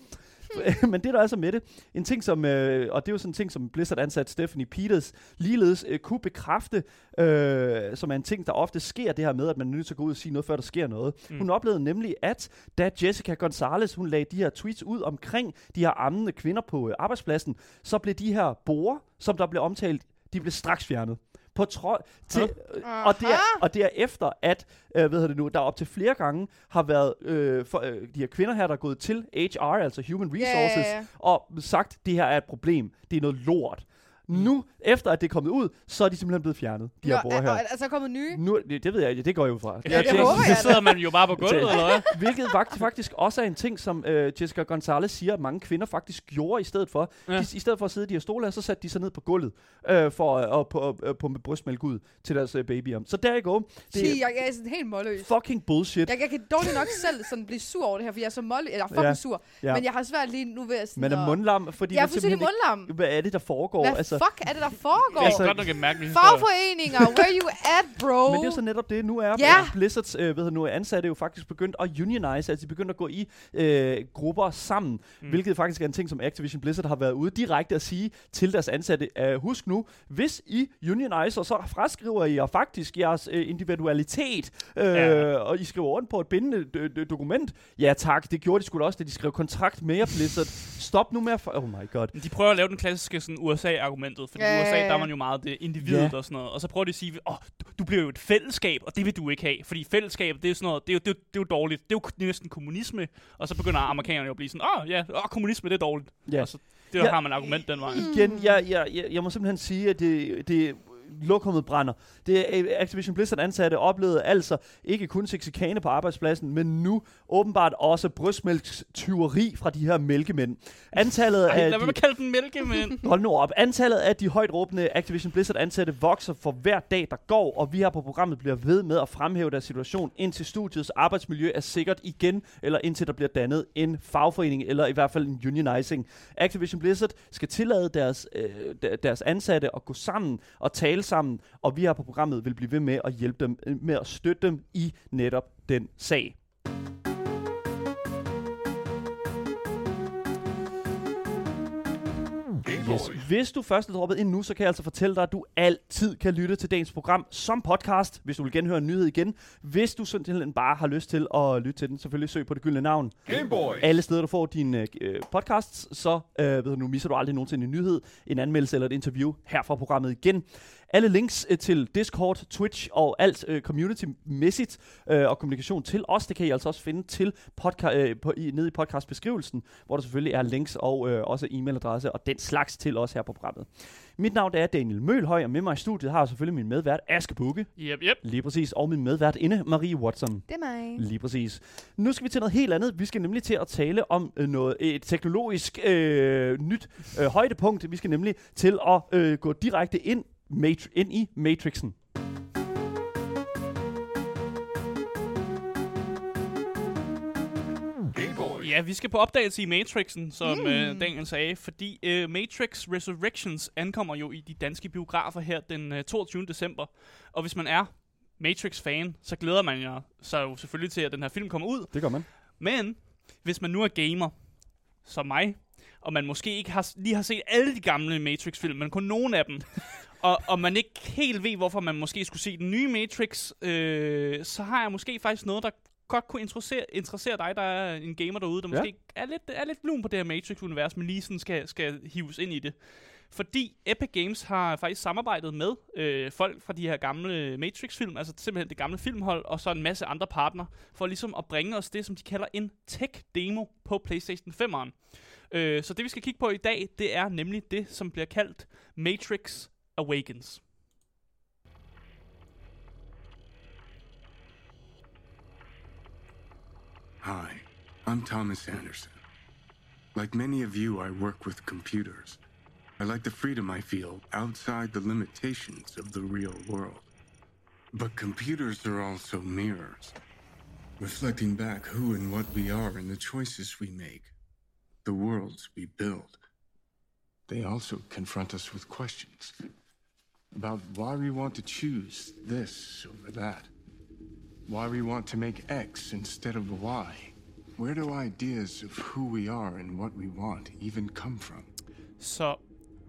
Men det der er så med det, en ting som, øh, og det er jo sådan en ting, som Blizzard ansat Stephanie Peters ligeledes øh, kunne bekræfte, øh, som er en ting, der ofte sker det her med, at man er nødt til at gå ud og sige noget, før der sker noget. Mm. Hun oplevede nemlig, at da Jessica Gonzalez, hun lagde de her tweets ud omkring de her ammende kvinder på øh, arbejdspladsen, så blev de her borer, som der blev omtalt, de blev straks fjernet. På tro til, øh, og, det er, og det er efter, at øh, hvad det nu, der op til flere gange har været øh, for, øh, de her kvinder her, der er gået til HR, altså Human Resources, Ja, ja, ja. og sagt, det her er et problem, det er noget lort. Nu, efter at det er kommet ud, så er de simpelthen blevet fjernet, de her Nå, borer er, her. og, er der kommet nye? Nu, det, det ved jeg ikke, det går jeg jo fra. Ja, det håber jeg Så sidder man jo bare på gulvet, eller hvad? Hvilket faktisk, også er en ting, som øh, Jessica Gonzalez siger, at mange kvinder faktisk gjorde i stedet for. Ja. Ja. De, I stedet for at sidde i de her stole her, så satte de sig ned på gulvet øh, for at og, på, øh, pumpe brystmælk ud til deres øh, babyer. Så der I go. Det Sig, jeg, jeg er sådan helt målløs. fucking bullshit. Jeg, jeg kan dårligt nok selv sådan blive sur over det her, for jeg er så målløs. Eller fucking Ja, sur. ja. Men jeg har svært lige nu ved at sådan Man er mundlam, fordi Jeg er man simpelthen mundlam. ikke, hvad er det, der foregår? Hvad altså, fuck er det, der foregår? Det er Altså- godt nok en mærkelig historie. Fagforeninger, where you at, bro? Men det er så netop det. Nu er Ja. Blizzards øh, ved jeg nu, ansatte jo faktisk begyndt at unionize, altså de er begyndt at gå i øh, grupper sammen, mm. hvilket faktisk er en ting, som Activision Blizzard har været ude direkte at sige til deres ansatte. Uh, husk nu, hvis I unionizer, så fraskriver I jer faktisk jeres øh, individualitet, øh, Ja. og I skriver rundt på et bindende dokument. Ja tak, det gjorde de sgu da også, da de skrev kontrakt med jer, Blizzard. Stop nu med at... Oh my god. De prøver at lave den klassiske sådan, USA-argumentet, fordi Ja, i ja, USA, ja. der er man jo meget det individet Ja. og sådan noget. Og så prøver de at sige, åh, du, du bliver jo et fællesskab, og det vil du ikke have. Fordi fællesskab, det er jo sådan noget, det er jo, det er, det er jo dårligt. Det er jo næsten kommunisme. Og så begynder amerikanerne jo at blive sådan, åh ja, åh, kommunisme, det er dårligt. Ja. Og så det Ja. har man argument den vej. Igen, jeg, jeg, jeg, jeg må simpelthen sige, at det, det lokummet brænder. Det er Activision Blizzard ansatte oplevede altså ikke kun sexikane på arbejdspladsen, men nu åbenbart også brystmælkstyveri fra de her mælkemænd. Antallet Ej, af lad de, at kalde den mælkemænd. Hold nu op. Antallet af de højt råbende Activision Blizzard ansatte vokser for hver dag, der går, og vi her på programmet bliver ved med at fremhæve deres situation, indtil studiets arbejdsmiljø er sikkert igen, eller indtil der bliver dannet en fagforening, eller i hvert fald en unionizing. Activision Blizzard skal tillade deres, øh, der- deres ansatte at gå sammen og tale sammen, og vi her på programmet vil blive ved med at hjælpe dem øh, med at støtte dem i netop den sag. Yes. Hvis du først er droppet ind nu, så kan jeg altså fortælle dig, at du altid kan lytte til dagens program som podcast, hvis du vil genhøre en nyhed igen. Hvis du simpelthen bare har lyst til at lytte til den, selvfølgelig søg på det gyldne navn. Gameboy. Alle steder, du får dine øh, podcasts, så øh, ved du, nu misser du aldrig nogensinde en nyhed, en anmeldelse eller et interview her fra programmet igen. Alle links øh, til Discord, Twitch og alt øh, community-mæssigt øh, og kommunikation til os, det kan I altså også finde til podca- øh, på, i, nede i podcastbeskrivelsen, hvor der selvfølgelig er links og øh, også e-mailadresse og den slags til os her på programmet. Mit navn er Daniel Mølhøj, og med mig i studiet har jeg selvfølgelig min medvært Aske Bukke, Yep, yep. lige præcis, og min medvært inde Marie Watson. Det er mig. Lige præcis. Nu skal vi til noget helt andet. Vi skal nemlig til at tale om øh, noget et teknologisk øh, nyt øh, højdepunkt. Vi skal nemlig til at øh, gå direkte ind, matri- ind i Matrixen. Ja, vi skal på opdagelse i Matrixen, som mm. øh, Daniel sagde, fordi øh, Matrix Resurrections ankommer jo i de danske biografer her den øh, 22. december. Og hvis man er Matrix-fan, så glæder man jo, sig jo selvfølgelig til, at den her film kommer ud. Det gør man. Men hvis man nu er gamer, som mig, og man måske ikke har, lige har set alle de gamle Matrix-film, men kun nogle af dem, og, og man ikke helt ved, hvorfor man måske skulle se den nye Matrix, øh, så har jeg måske faktisk noget, der godt kunne interessere, interessere dig, der er en gamer derude, der Ja. måske er lidt, er lidt lun på det her Matrix-univers, men lige sådan skal, skal hives ind i det. Fordi Epic Games har faktisk samarbejdet med øh, folk fra de her gamle Matrix-film, altså simpelthen det gamle filmhold, og så en masse andre partner, for ligesom at bringe os det, som de kalder en tech-demo på PlayStation 5'eren. Øh, så det vi skal kigge på i dag, det er nemlig det, som bliver kaldt Matrix Awakens. Hi, I'm Thomas Anderson. Like many of you, I work with computers. I like the freedom I feel outside the limitations of the real world. But computers are also mirrors, reflecting back who and what we are and the choices we make, the worlds we build. They also confront us with questions about why we want to choose this over that, why we want to make X instead of Y. Where do ideas of who we are and what we want even come from? Så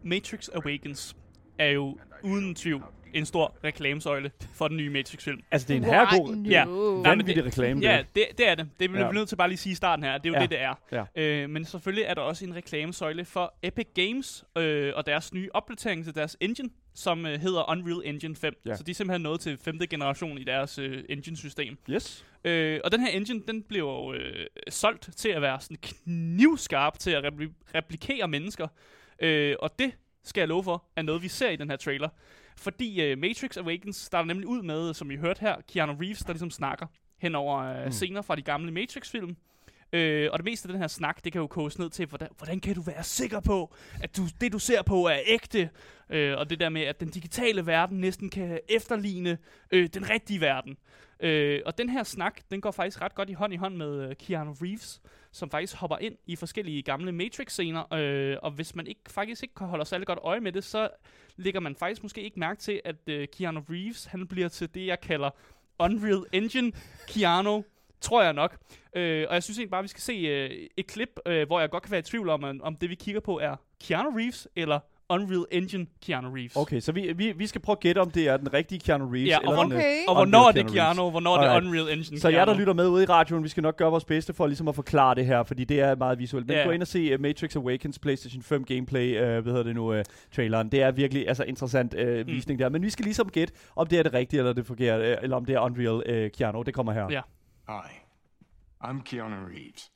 Matrix Awakens er jo uden tvivl en stor reklamesøjle for den nye Matrix-film. Altså, det er en herregod, no? Ja. vanvittig reklame. Ja, det. det, er det. Det bliver Ja. ja. nødt til bare lige at sige i starten her. Det er jo ja. det, det er. Ja. Øh, men selvfølgelig er der også en reklamesøjle for Epic Games øh, og deres nye opdatering til deres engine, som øh, hedder Unreal Engine 5. Ja. Så de er simpelthen nået til femte generation i deres øh, engine-system. Yes. Øh, og den her engine, den bliver jo øh, solgt til at være sådan knivskarp til at repli- replikere mennesker. Øh, og det skal jeg love for, er noget, vi ser i den her trailer. Fordi øh, Matrix Awakens starter nemlig ud med, som I hørte her, Keanu Reeves, der ligesom snakker hen over øh, mm. scener fra de gamle Matrix-film. Øh, og det meste af den her snak, det kan jo koges ned til, hvordan, hvordan kan du være sikker på, at du, det du ser på er ægte? Øh, og det der med, at den digitale verden næsten kan efterligne øh, den rigtige verden. Øh, og den her snak, den går faktisk ret godt i hånd i hånd med øh, Keanu Reeves, som faktisk hopper ind i forskellige gamle Matrix-scener. Øh, og hvis man ikke faktisk ikke holder særlig godt øje med det, så lægger man faktisk måske ikke mærke til, at øh, Keanu Reeves, han bliver til det, jeg kalder Unreal Engine Keanu, tror jeg nok. Øh, og jeg synes egentlig bare, at vi skal se øh, et klip, øh, hvor jeg godt kan være i tvivl om, om det vi kigger på er Keanu Reeves eller Unreal Engine Keanu Reeves. Okay, så vi, vi, vi skal prøve at gætte, om det er den rigtige Keanu Reeves. Ja, og, eller den, øh, Okay. og Unreal hvornår er det Keanu. Keanu, hvornår er det. Unreal Engine Så Keanu. jer, der lytter med ude i radioen, vi skal nok gøre vores bedste for ligesom at forklare det her, fordi det er meget visuelt. Men Ja. gå ind og se uh, Matrix Awakens PlayStation 5 gameplay, uh, hvad hedder det nu, uh, traileren. Det er virkelig altså interessant uh, Mm. visning der. Men vi skal ligesom gætte, om det er det rigtige eller det forkerte, uh, eller om det er Unreal uh, Keanu. Det kommer her. Ja. Hi, I'm Keanu Reeves.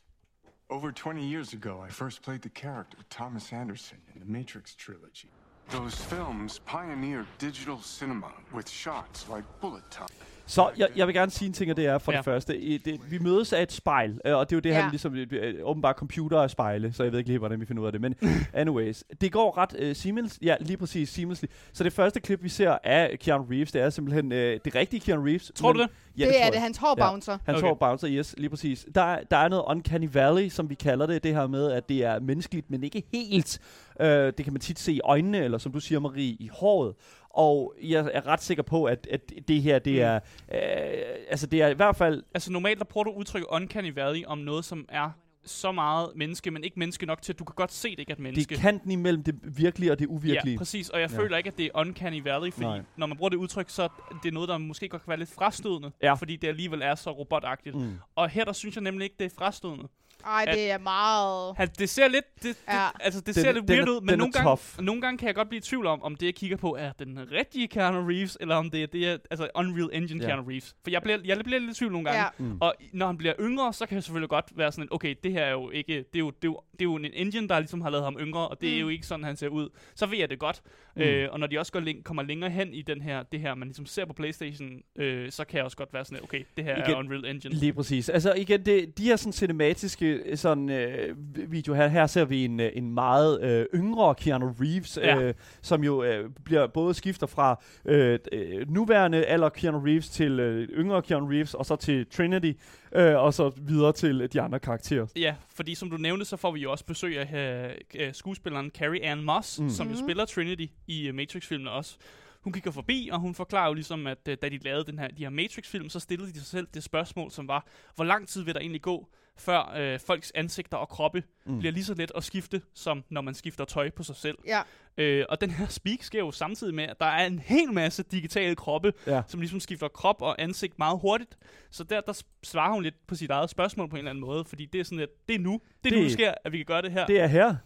Over 20 years ago, I first played the character Thomas Anderson in the Matrix trilogy. Those films pioneered digital cinema with shots like bullet time. Så jeg, jeg vil gerne sige en ting, og det er for ja. Ja. det første, i- det, vi mødes af et spejl, øh, og det er jo det, ja. Ja. han ligesom, øh, åbenbart computer og spejle, så jeg ved ikke lige, hvordan vi finder ud af det, men anyways, det går ret øh, seamless, ja, lige præcis seamlessly. Så det første klip, vi ser af Keanu Reeves, det er simpelthen øh, det rigtige Keanu Reeves. Tror du men- det? Ja, det tror er det, hans hår Ja. bouncer. Han Okay. okay. bouncer, yes, lige præcis. Der, der er noget uncanny valley, som vi kalder det, det her med, at det er menneskeligt, men ikke helt. Øh, det kan man tit se i øjnene, eller som du siger, Marie, i håret. Og jeg er ret sikker på, at, at det her, det Mm. er, øh, altså det er i hvert fald, Altså normalt, der bruger du udtrykket uncanny valley om noget, som er så meget menneske, men ikke menneske nok til, at du kan godt se, det ikke er et det menneske. er kanten imellem det virkelige og det uvirkelige. Ja, præcis. Og jeg Ja. føler ikke, at det er uncanny valley, fordi Nej. Når man bruger det udtryk, så er det noget, der måske godt kan være lidt frastødende, Ja. fordi det alligevel er så robotagtigt. Mm. Mm. Og her, der synes jeg nemlig ikke, det er frastødende. Ej, det er meget... Han, det ser lidt, det, det, Ja. altså, det Den- ser lidt weird ud, men nogle gange, nogle gange kan jeg godt blive i tvivl om, om det, jeg kigger på, er den rigtige Keanu Reeves, eller om det er, det er altså Unreal Engine Ja. Keanu Reeves. For jeg bliver, jeg bliver lidt i tvivl nogle gange. Ja. Mm. Og når han bliver yngre, så kan jeg selvfølgelig godt være sådan, okay, det her er jo ikke, det er jo, det er jo, det er jo en engine, der ligesom har lavet ham yngre, og det mm. er jo ikke sådan, han ser ud. Så ved jeg det godt. Mm. Øh, og når de også går læng- kommer længere hen i den her, det her, man ligesom ser på Playstation, øh, så kan jeg også godt være sådan, okay, det her Igen- er Unreal Engine. Lige præcis. Altså igen, det, de her sådan cinematiske øh, sådan, øh, video her, her ser vi en, øh, en meget øh, yngre Keanu Reeves, Ja. øh, som jo øh, bliver både skifter fra øh, øh, nuværende alder Keanu Reeves til øh, yngre Keanu Reeves, og så til Trinity, øh, og så videre til de andre karakterer. Ja, fordi som du nævnte, så får vi jo også besøg af uh, skuespilleren Carrie Ann Moss, Mm. som jo Mhm. spiller Trinity i uh, Matrix-filmene også. Hun kigger forbi, og hun forklarer jo ligesom, at da de lavede den her, de her Matrix-film, så stillede de sig selv det spørgsmål, som var, hvor lang tid vil der egentlig gå, før uh, folks ansigter og kroppe Mm. bliver lige så let at skifte, som når man skifter tøj på sig selv. Ja. Øh, og den her speak sker jo samtidig med, at der er en hel masse digitale kroppe, Ja. som ligesom skifter krop og ansigt meget hurtigt. Så der, der svarer hun lidt på sit eget spørgsmål på en eller anden måde, fordi det er sådan, at det er nu. Det er det, nu, sker, at vi kan gøre det her. Det er her.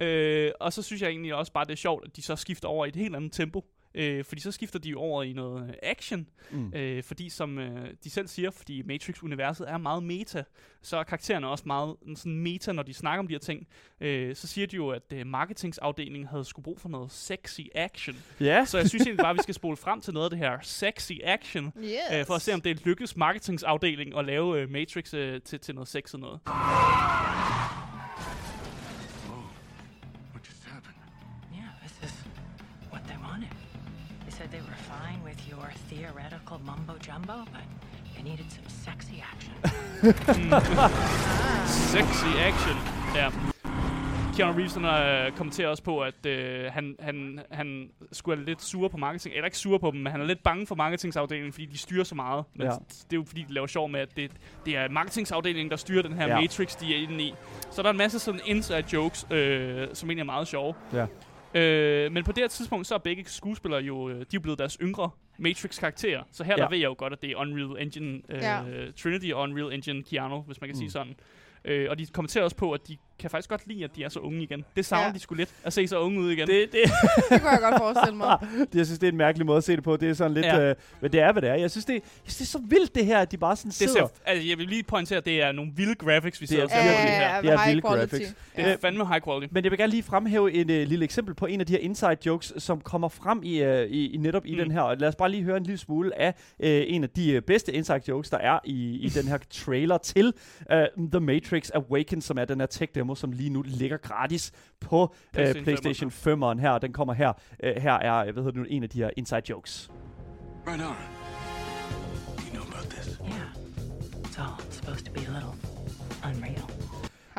Ja. Øh, og så synes jeg egentlig også bare, det er sjovt, at de så skifter over i et helt andet tempo. Øh, fordi så skifter de jo over i noget øh, action. Mm. Øh, fordi som øh, de selv siger, fordi Matrix-universet er meget meta, så er karaktererne også meget sådan meta, når de snakker om de her ting. Øh, så siger de jo, at øh, marketingsafdelingen havde skulle brug for noget sexy action. Ja. Så jeg synes egentlig bare, at vi skal spole frem til noget af det her sexy action, Yes. øh, for at se, om det lykkes marketingsafdelingen at lave øh, Matrix øh, til, til noget sexet noget. Theoretical mumbo jumbo, but you needed some sexy action. Sexy action. Ja. Keanu Reeves han, øh, kommenterer også på, at øh, han, han, han skulle være lidt sur på marketing. Eller ikke sur på dem, men han er lidt bange for marketingsafdelingen, fordi de styrer så meget. Men Ja. det er jo fordi, de laver sjov med, at det, det er marketingsafdelingen, der styrer den her Ja. Matrix, de er inde i. Så der er en masse sådan inside jokes, øh, som egentlig er meget sjove. Ja. Øh, men på det her tidspunkt, så er begge skuespillere jo, øh, de er blevet deres yngre Matrix-karakterer. Så her Ja. der ved jeg jo godt, at det er Unreal Engine øh, Ja. Trinity og Unreal Engine Keanu, hvis man kan Mm. sige sådan. Øh, og de kommenterer også på, at de kan faktisk godt lide, at de er så unge igen. Det savner Ja. de skulle lidt, at se så unge ud igen. Det, det, Det kunne jeg godt forestille mig. det, jeg synes, det er en mærkelig måde at se det på. Det er sådan lidt... Ja. Øh, men det er, hvad det er. Jeg synes, det, jeg synes, det er så vildt, det her, at de bare sådan det sidder... ser, altså, jeg vil lige pointere, at det er nogle vilde graphics, vi sidder er og ser på virkelig- det her. Ja, Det er vilde quality. graphics. Det er fandme high quality. Men jeg vil gerne lige fremhæve en øh, lille eksempel på en af de her inside jokes, som kommer frem i, øh, i, i netop i Mm. den her. Og lad os bare lige høre en lille smule af øh, en af de øh, bedste inside jokes, der er i, i den her trailer til øh, The Matrix Awakens, som er den her tech-demo, som lige nu ligger gratis på øh, PlayStation PlayStation 5'eren her. Den kommer her. Øh, her er hvad hedder det nu, en af de her inside jokes. Right on. You know about this. Yeah. It's all supposed to be a little unreal.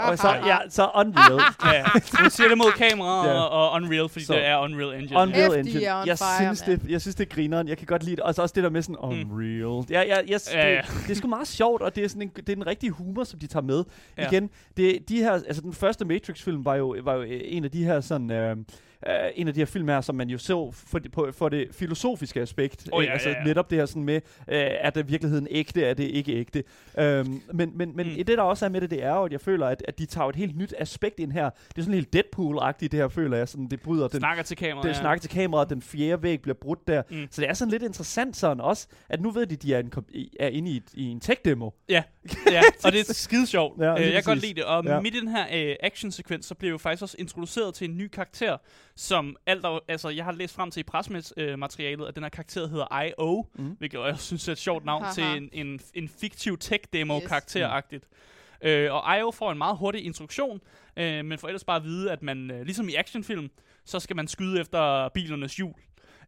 Og så, ja, så Unreal. ja, hun siger det mod kamera Ja. og, og Unreal, fordi Så- det er Unreal Engine. Unreal Engine. on Jeg fire, synes, det, jeg synes, det er grineren. Jeg kan godt lide det. Og så også det der med sådan Unreal. Ja, ja, yes, Ja, ja. Det, det er sgu meget sjovt, og det er, sådan en, det er den rigtige humor, som de tager med. Ja. Igen, det, de her, altså den første Matrix-film var jo, var jo en af de her sådan... Øh, Uh, en af de her film her, som man jo så for det, på, for det filosofiske aspekt. Ikke? ja, altså ja, ja. netop det her sådan med, uh, er det virkeligheden ægte, er det ikke ægte. Um, men men, men Mm. det, der også er med det, det er jo, at jeg føler, at, at de tager et helt nyt aspekt ind her. Det er sådan helt Deadpool-agtigt, det her, føler jeg. Sådan, det bryder den, Snakker til kameraet. det snakker til kameraet, den fjerde væg bliver brudt der. Mm. Så det er sådan lidt interessant sådan også, at nu ved de, de er, en, er inde i, et, i en tech-demo. Ja, ja, og det er skide sjovt. Ja, øh, jeg kan godt lide det. Og Ja. midt i den her øh, actionsekvens, så bliver jo faktisk også introduceret til en ny karakter, som alt er, altså jeg har læst frem til i presmaterialet, at den her karakter hedder I.O., mm. hvilket jeg synes er et sjovt navn Haha. til en, en, en fiktiv tech-demo Yes. karakteragtigt. Øh, og I.O. får en meget hurtig introduktion, øh, men får ellers bare at vide, at man, øh, ligesom i actionfilm, så skal man skyde efter bilernes hjul.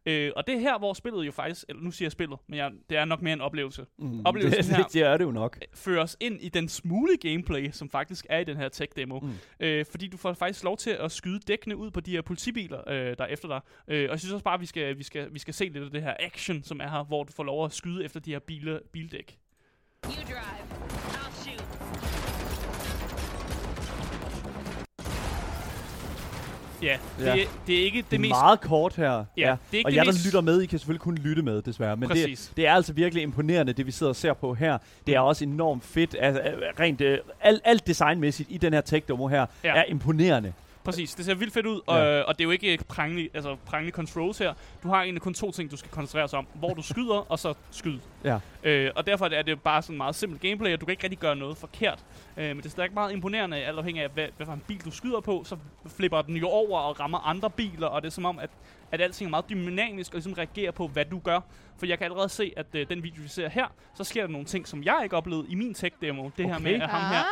Øh, og det er her, hvor spillet jo faktisk, eller nu siger jeg spillet, men jeg, det er nok mere en oplevelse, Mm. Oplevelsen det, her- det, er det jo nok. føre os ind i den smule gameplay, som faktisk er i den her tech-demo. Mm. Øh, fordi du får faktisk lov til at skyde dækkene ud på de her politibiler, øh, der er efter dig. Øh, og jeg synes også bare, at vi skal, vi, skal, vi skal se lidt af det her action, som er her, hvor du får lov at skyde efter de her bile, bildæk. You drive. Ja, det, Ja. ja. det er ikke det, Det er mest... meget kort her. Ja, det er og jer, der mest- lytter med, I kan selvfølgelig kun lytte med, desværre. Men det, Præcis. det er altså virkelig imponerende, det vi sidder og ser på her. Det er også enormt fedt. Altså, øh, rent øh, alt, alt designmæssigt i den her tech-demo her Ja. er imponerende. Præcis, det ser vildt fedt ud, Ja. ja. og, og det er jo ikke prangende, altså prangende controls her. Du har egentlig kun to ting, du skal koncentrere sig om. Hvor du skyder, og så skyd. Ja. Øh, og derfor er det bare sådan meget simpelt gameplay, og du kan ikke rigtig gøre noget forkert. Øh, men det er stadig meget imponerende, alt afhængig af, hvad, hvad for en bil du skyder på, så flipper den jo over og rammer andre biler, og det er som om, at, at alting er meget dynamisk og ligesom reagerer på, hvad du gør. For jeg kan allerede se, at øh, den video, vi ser her, så sker der nogle ting, som jeg ikke oplevede i min tech-demo. Det her Okay. med, at ham her, Ah.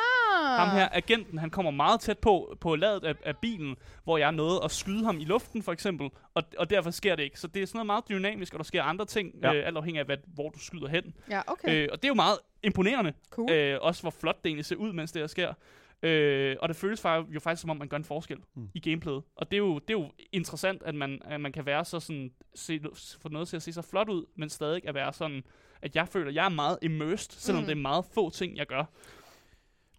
Ham her agenten, han kommer meget tæt på, på ladet af, af bilen, hvor jeg nåede at skyde ham i luften, for eksempel, og, og derfor sker det ikke. Så det er sådan noget meget dynamisk, og der sker andre ting, Ja. øh, alt afhængig af, hvad, hvor du skyder hen. Ja, okay. Øh, og det er jo meget imponerende, Cool. øh, også hvor flot det egentlig ser ud, mens det her sker. Øh, og det føles jo faktisk som om, man gør en forskel Mm. i gameplayet. Og det er, jo, det er jo interessant, at man, at man kan være så sådan, se, få noget til at se så flot ud, men stadig at være sådan, at jeg føler, at jeg er meget immersed, selvom mm. det er meget få ting, jeg gør.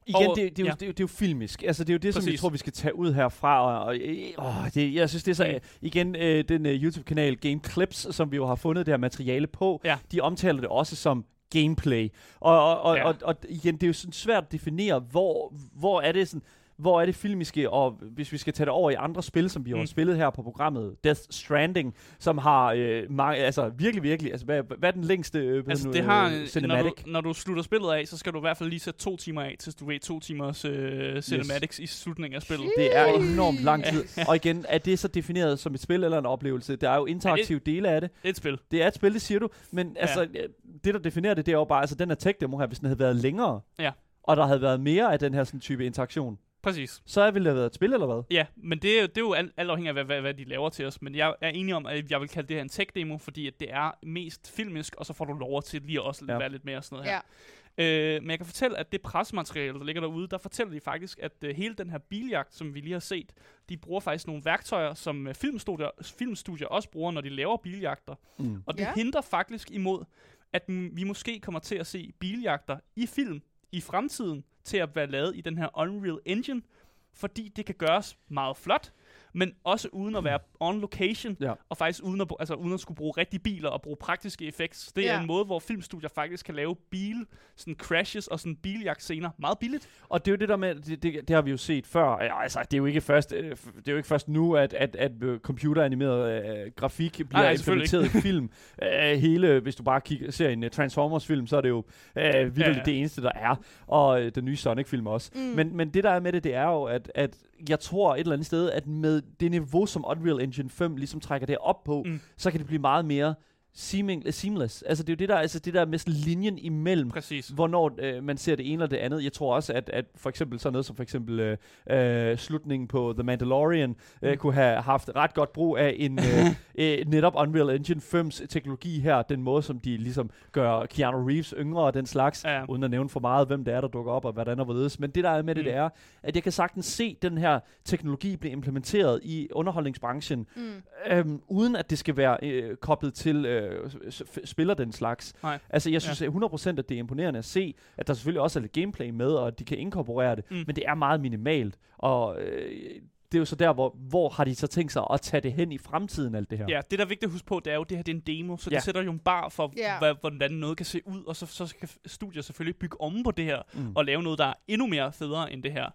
Igen, Og- det, det, er jo, ja. det, er jo, det er jo filmisk. Altså, det er jo det, som jeg Præcis. tror, vi skal tage ud herfra. Og, og, åh, det, jeg synes, det er så... Mm. Igen, øh, den uh, YouTube-kanal Game Clips, som vi jo har fundet det her materiale på, Ja. de omtaler det også som gameplay. Og, og, og, Ja. og, og igen, det er jo sådan svært at definere, hvor, hvor er det sådan... Hvor er det filmiske, og hvis vi skal tage det over i andre spil, som vi har Mm. spillet her på programmet, Death Stranding, som har øh, mange, altså virkelig, virkelig, altså hvad, hvad er den længste øh, Altså, nu, det har, øh, når, cinematic? du, når du slutter spillet af, så skal du i hvert fald lige sætte to timer af, til du ved to timers øh, cinematics i slutningen af spillet. Det er enormt lang tid. Og igen, er det så defineret som et spil eller en oplevelse? Der er jo interaktive dele af det. Det er et spil. Det er et spil, det siger du. Men Ja. altså, ja, det der definerer det, det er jo bare, altså den her tech-demo her, hvis den havde været længere, Ja. og der havde været mere af den her sådan type interaktion, Præcis. Så er vi lavet et spil, eller hvad? Ja, men det er, jo- det er jo alt, alt afhængig af, hvad, hvad, hvad de laver til os. Men jeg er enig om, at jeg vil kalde det her en tech-demo, fordi at det er mest filmisk, og så får du lov til lige at også Ja. ja. være lidt mere sådan noget her. Ja. Øh, men jeg kan fortælle, at det presmateriale, der ligger derude, der fortæller de faktisk, at øh, hele den her biljagt, som vi lige har set, de bruger faktisk nogle værktøjer, som øh, filmstudier, filmstudier også bruger, når de laver biljagter. Mm. Og det Ja. hindrer faktisk imod, at vi måske kommer til at se biljagter i film i fremtiden til at være lavet i den her Unreal Engine, fordi det kan gøres meget flot, men også uden at være on location, Ja. og faktisk uden at, altså uden at skulle bruge rigtige biler og bruge praktiske effekter. Det er Ja. en måde, hvor filmstudier faktisk kan lave bil, sådan crashes og sådan biljagtscener meget billigt. Og det er jo det der med, det, det, det har vi jo set før. Ja, altså, det er jo ikke først, øh, det er jo ikke først nu, at, at, at øh, computeranimeret øh, grafik bliver nej, selvfølgelig implementeret i film. Øh, hele, hvis du bare kigger, ser en uh, Transformers-film, så er det jo øh, virkelig Ja, ja. det eneste, der er. Og øh, den nye Sonic-film også. Mm. Men, men det der er med det, det er jo, at, at jeg tror et eller andet sted, at med det niveau, som Unreal Engine 5 ligesom trækker det op på, mm. Så kan det blive meget mere seeming, seamless. Altså det er jo det der, altså det der med sådan linjen imellem, Præcis. hvornår øh, man ser det ene eller det andet. Jeg tror også, at, at for eksempel sådan noget som for eksempel øh, øh, slutningen på The Mandalorian øh, Mm. kunne have haft ret godt brug af en øh, øh, netop Unreal Engine 5's teknologi her, den måde som de ligesom gør Keanu Reeves yngre og den slags, Ja. uden at nævne for meget, hvem det er, der dukker op og hvordan og hvorledes. Men det der er med det, Mm. det er, at jeg kan sagtens se den her teknologi blive implementeret i underholdningsbranchen, Mm. øhm, uden at det skal være øh, koblet til øh, s- spiller den slags. Nej. Altså, jeg synes ja. 100% at det er imponerende at se, at der selvfølgelig også er lidt gameplay med, og at de kan inkorporere det, mm. Men det er meget minimalt. Og øh, det er jo så der, hvor, hvor har de så tænkt sig at tage det hen i fremtiden, alt det her? Ja, det der er vigtigt at huske på, det er jo, det her det er en demo, så Ja. det sætter jo en bar for, Ja. hvad, hvordan noget kan se ud, og så, så skal studier selvfølgelig bygge om på det her, Mm. og lave noget, der er endnu mere federe end det her.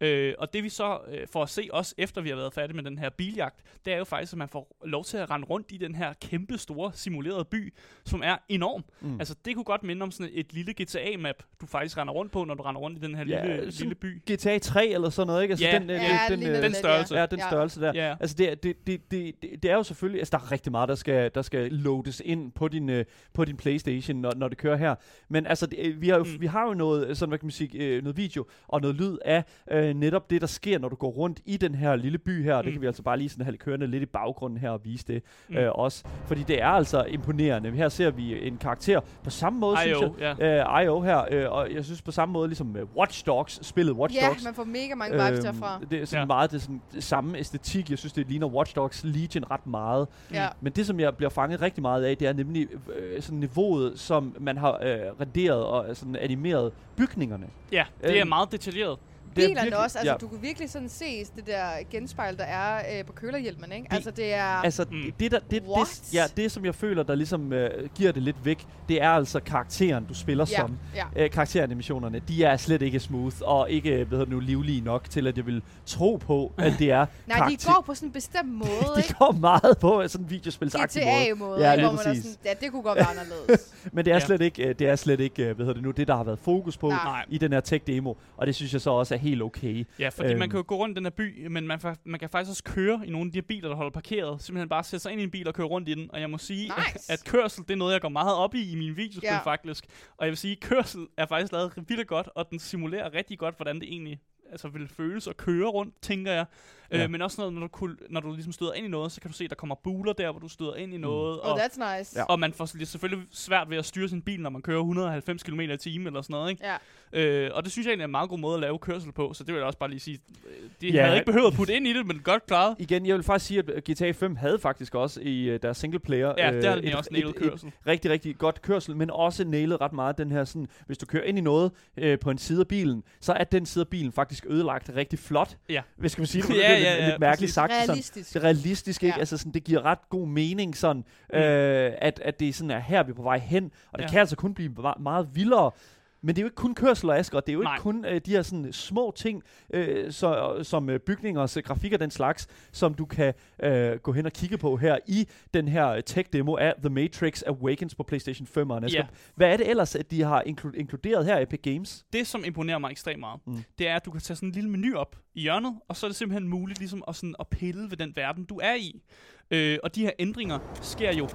Øh, og det vi så øh, får at se også efter vi har været færdige med den her biljagt, det er jo faktisk, at man får lov til at rende rundt i den her kæmpe store simulerede by, som er enorm. Mm. Altså det kunne godt minde om sådan et lille GTA-map, du faktisk render rundt på, når du render rundt i den her Ja, lille, lille by. GTA 3 eller sådan noget, ikke? Altså, Ja. den, øh, Ja, den, den, øh, den størrelse. Ja, den Ja. størrelse der. Ja. Altså, det, er- det, det, det, det, er jo selvfølgelig... Altså, der er rigtig meget, der skal, der skal loades ind på din, øh, på din Playstation, når, når det kører her. Men altså, det, øh, vi, har jo, Mm. vi har jo noget, sådan, hvad kan man sige, øh, noget video og noget lyd af øh, netop det, der sker, når du går rundt i den her lille by her. Mm. Det kan vi altså bare lige sådan have kørende lidt i baggrunden her og vise det Mm. øh, også. Fordi det er altså imponerende. Her ser vi en karakter på samme måde, synes IO, jeg. ja. Øh, IO her, øh, og jeg synes på samme måde, ligesom øh, Watch Dogs, spillet Watch Ja, Dogs. man får mega mange vibes derfra. det er sådan Ja. meget det, sådan, det samme æstetik. Jeg synes, det ligner Watch Dogs Legion ret meget. Ja. Men det, som jeg bliver fanget rigtig meget af, det er nemlig øh, sådan niveauet, som man har øh, renderet og øh, sådan animeret bygningerne. Ja, det er Øhm, meget detaljeret. Det er Bilerne virkelig- også, altså ja. du kan virkelig sådan se det der genspejl, der er øh, på kølerhjelmen, ikke? Det- altså det er... Altså, Mm. det, der, det, What? det, ja, det, som jeg føler, der ligesom øh, giver det lidt væk, det er altså karakteren, du spiller ja, som. ja. Øh, karakteranimationerne, de er slet ikke smooth, og ikke, hvad hedder det nu, livlige nok til, at jeg vil tro på, at det er Nej, de karakter- går på sådan en bestemt måde, de ikke? går meget på sådan en videospilsagtig måde. GTA-måde, Ja, hvor man er præcis. sådan, ja, det kunne godt være anderledes. Men det er Ja. slet ikke, øh, det er slet ikke, øh, hvad hedder det nu, det der har været fokus på. Nej. i den her tech-demo, og det synes jeg så også er helt okay. Ja, fordi øhm. man kan jo gå rundt i den her by, men man, man kan faktisk også køre i nogle af de her biler, der holder parkeret. Simpelthen bare sætte sig ind i en bil og køre rundt i den. Og jeg må sige, Nice. at kørsel, det er noget, jeg går meget op i i min videospil Ja. faktisk. Og jeg vil sige, at kørsel er faktisk lavet vildt godt, og den simulerer rigtig godt, hvordan det egentlig altså, vil føles at køre rundt, tænker jeg. Ja. Øh, men også noget, når du, kul- når du ligesom støder ind i noget, så kan du se, at der kommer buler der, hvor du støder ind i noget. Oh, og, that's nice. Ja. og man får selvfølgelig svært ved at styre sin bil, når man kører 190 km i timen eller sådan noget, ikke? Ja. Øh, og det synes jeg egentlig er en meget god måde at lave kørsel på, så det vil jeg også bare lige sige. øh, De Ja. havde ikke behøvet at putte ind i det, men godt klaret. Igen, jeg vil faktisk sige, at GTA 5 havde faktisk også i uh, deres singleplayer Ja, øh, der et- også et- nailet et- kørsel. rigtig, rigtig godt kørsel, men også nailet ret meget den her sådan, hvis du kører ind i noget øh, på en side af bilen, så er den side af bilen faktisk ødelagt rigtig flot. Ja. Hvis skal man sige det, på Ja, lidt, ja, ja, lidt mærkeligt sagt. Sådan, Realistisk. det er realistisk, ikke? Ja. Altså sådan, det giver ret god mening sådan, øh, at, at det sådan er her, vi er på vej hen, og det Ja. kan altså kun blive meget, meget vildere. Men det er jo ikke kun kørsel og Asger, det er jo Nej. ikke kun øh, de her sådan små ting, øh, så, som øh, bygningers øh, grafik og den slags, som du kan øh, gå hen og kigge på her i den her tech-demo af The Matrix Awakens på PlayStation 5. Asger. Ja. Hvad er det ellers, at de har inklu- inkluderet her i Epic Games? Det, som imponerer mig ekstremt meget, mm. det er, at du kan tage sådan en lille menu op i hjørnet, og så er det simpelthen muligt ligesom at, sådan, at pille ved den verden, du er i. Øh, og de her ændringer sker jo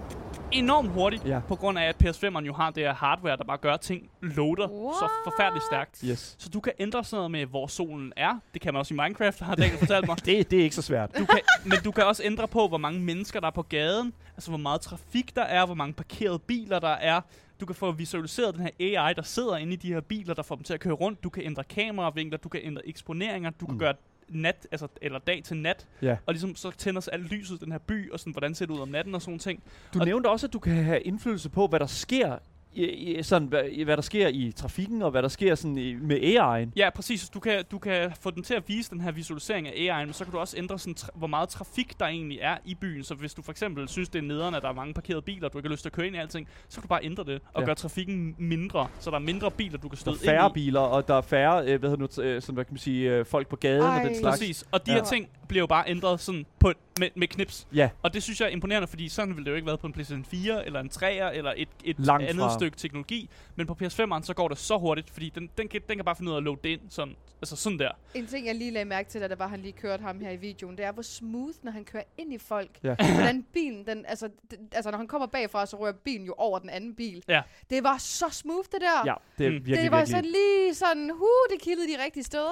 enormt hurtigt, Ja. på grund af, at PS5'eren jo har det her hardware, der bare gør, ting loader så forfærdeligt stærkt. Yes. Så du kan ændre sådan noget med, hvor solen er. Det kan man også i Minecraft, har Daniel fortalt mig. Det, det er ikke så svært. Du kan, men du kan også ændre på, hvor mange mennesker der er på gaden. Altså, hvor meget trafik der er, hvor mange parkerede biler der er. Du kan få visualiseret den her AI, der sidder inde i de her biler, der får dem til at køre rundt. Du kan ændre kameravinkler, du kan ændre eksponeringer, du kan Mm. gøre nat, altså, eller dag til nat. Ja. Og ligesom så tænder sig alt lyset i den her by, og sådan, hvordan ser det ud om natten og sådan ting. Du Og- nævnte også, at du kan have indflydelse på, hvad der sker i, i, sådan, hvad, i- hvad der sker i trafikken, og hvad der sker sådan i, med AI'en. Ja, præcis. Du kan, du kan få den til at vise den her visualisering af AI'en, men så kan du også ændre, sådan, tra- hvor meget trafik der egentlig er i byen. Så hvis du for eksempel synes, det er nederen, at der er mange parkerede biler, og du ikke har lyst til at køre ind i alting, så kan du bare ændre det og Ja. gøre trafikken mindre, så der er mindre biler, du kan Der støde er færre ind i. biler, og der er færre, øh, hvad hedder nu, øh, sådan, hvad kan man sige, øh, folk på gaden og Ej. den slags. Præcis. Og de Ja. her ting bliver jo bare ændret sådan på, med, med knips. Ja, Og det synes jeg er imponerende, fordi sådan ville det jo ikke været på en PlayStation 4, eller en 3'er, eller et, et Langt andet fra. Stykke teknologi. Men på PS5'eren, så går det så hurtigt, fordi den, den, kan, den kan bare finde ud af at load det ind, sådan, altså sådan der. En ting, jeg lige lagde mærke til, da det var, han lige kørte ham her i videoen, det er, hvor smooth, når han kører ind i folk. Ja. Hvordan bilen, den, altså, den, altså, når han kommer bagfra, så rører bilen jo over den anden bil. Ja. Det var så smooth, det der. ja, det er Mm. virkelig, det var virkelig. sådan lige sådan, hu, det kildede de rigtige steder.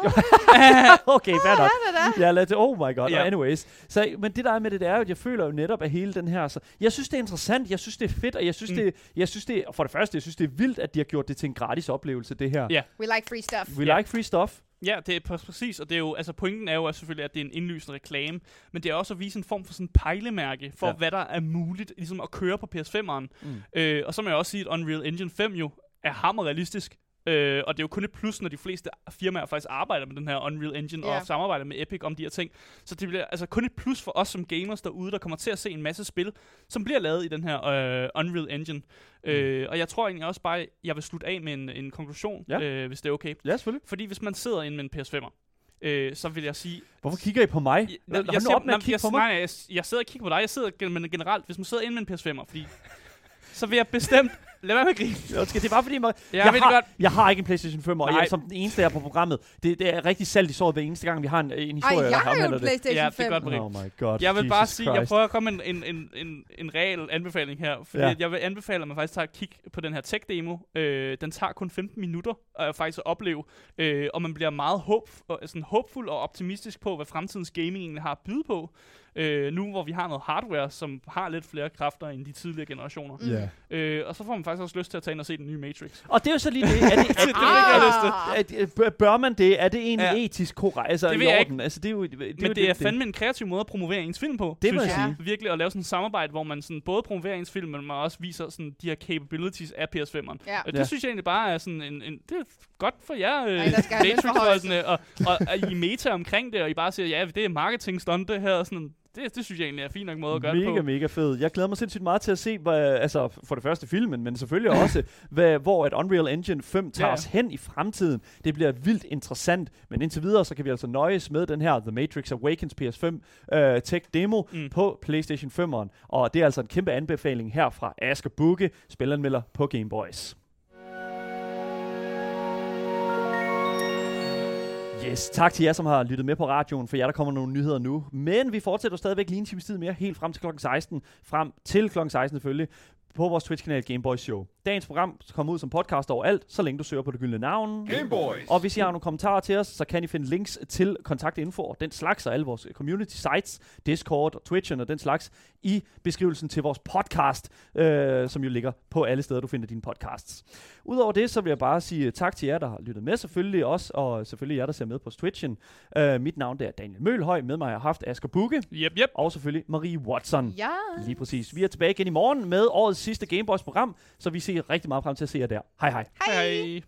okay, fair nok. Ja, det der. Ja, lad det, oh my god. Yeah. Anyways. Så, men det der er med det, det er jo, at jeg føler jo netop, at hele den her... Så, jeg synes, det er interessant, jeg synes, det er fedt, og jeg synes, Mm. mm. det, jeg synes, det for det første, jeg synes, det er vildt, at de har gjort det til en gratis oplevelse, det her. Ja. We like free stuff. We Ja. like free stuff. Ja, det er præ- præcis, og det er jo, altså pointen er jo at selvfølgelig, at det er en indlysende reklame, men det er også at vise en form for sådan pejlemærke for, ja. hvad der er muligt ligesom at køre på PS5'eren. Mm. Øh, og så må jeg også sige, at Unreal Engine 5 jo er hammerrealistisk. Øh, og det er jo kun et plus, når de fleste firmaer faktisk arbejder med den her Unreal Engine Ja. og samarbejder med Epic om de her ting. Så det bliver altså kun et plus for os som gamers derude, der kommer til at se en masse spil, som bliver lavet i den her øh, Unreal Engine. Mm. Øh, og jeg tror egentlig også bare, jeg vil slutte af med en, en konklusion, Ja. øh, hvis det er okay. Ja, selvfølgelig. Fordi hvis man sidder inde med en PS5'er, øh, så vil jeg sige... Hvorfor kigger I på mig? Jeg, nu siger- op med at kigge jeg, på mig. Nej, jeg, jeg sidder og kigger på dig. Jeg sidder men generelt, hvis man sidder inde med en PS5'er, fordi... så vil jeg bestemt... Lad være med at grine. Det er bare fordi, man, Ja, jeg, jeg har, godt. jeg har ikke en PlayStation 5, og Nej. jeg, som den eneste, jeg er på programmet. Det, det er rigtig salt i såret hver eneste gang, vi har en, en Ej, historie, jeg der har jo en det. Playstation Ja, det er 5. godt. Oh my god, Jeg vil Jesus bare sige, jeg Christ. prøver at komme med en, en, en, en, en reel anbefaling her. Fordi Ja. jeg vil anbefale, at man faktisk tager et kig på den her tech-demo. Øh, den tager kun 15 minutter at faktisk at opleve. Øh, og man bliver meget håb, og, sådan håbfuld og optimistisk på, hvad fremtidens gaming egentlig har at byde på. Øh, nu hvor vi har noget hardware, som har lidt flere kræfter end de tidligere generationer. Mm. Ja. Øh, og så får man faktisk også lyst til at tage ind og se den nye Matrix. Og det er jo så lige det. Er det, er, Det er det, til. er, er, bør man det? Er det egentlig Ja. etisk korrekt? Altså, Det i ved jeg orden? Altså, det er jo, det, det er Men jo det er fandme en kreativ måde at promovere ens film på. Det må synes jeg sige. Virkelig at lave sådan et samarbejde, hvor man sådan både promoverer ens film, men man også viser sådan de her capabilities af PS5'eren. Ja. Og det Ja. synes jeg egentlig bare er sådan en, en det er godt for jer, øh, lidt Matrix-folkene, og, og, og, I meta omkring det, og I bare siger, ja, det er marketing stunt det her, og sådan, det, det synes jeg egentlig er en fin nok måde at gøre mega, det på. mega fed. Jeg glæder mig sindssygt meget til at se, hvad, altså for det første filmen, men selvfølgelig også, hvad, hvor et Unreal Engine 5 tager Ja. os hen i fremtiden. Det bliver vildt interessant, men indtil videre, så kan vi altså nøjes med den her The Matrix Awakens PS5 uh, tech demo mm. På PlayStation 5'eren. Og det er altså en kæmpe anbefaling her fra Asger Bukke, spilanmelder på Game Boys. Yes, tak til jer, som har lyttet med på radioen, for jer, der kommer nogle nyheder nu. Men vi fortsætter stadigvæk lige en times tid mere, helt frem til klokken 16. Frem til klokken 16 selvfølgelig, på vores Twitch-kanal Gameboys Show. Dagens program kommer ud som podcast overalt, så længe du søger på det gyldne navn. Gameboys. Og hvis I har nogle kommentarer til os, så kan I finde links til kontaktinfo og den slags og alle vores community sites, Discord og Twitch og den slags i beskrivelsen til vores podcast, øh, som jo ligger på alle steder, du finder dine podcasts. Udover det, så vil jeg bare sige tak til jer, der har lyttet med, selvfølgelig også, og selvfølgelig jer, der ser med på Twitchen. Øh, mit navn det er Daniel Mølhøj, med mig har jeg haft Asger Bukke, Yep, yep. og selvfølgelig Marie Watson. Ja. Lige præcis. Vi er tilbage igen i morgen med årets sidste Gameboys program, så vi ser rigtig meget frem til at se jer der. Hej hej. Hej. hej.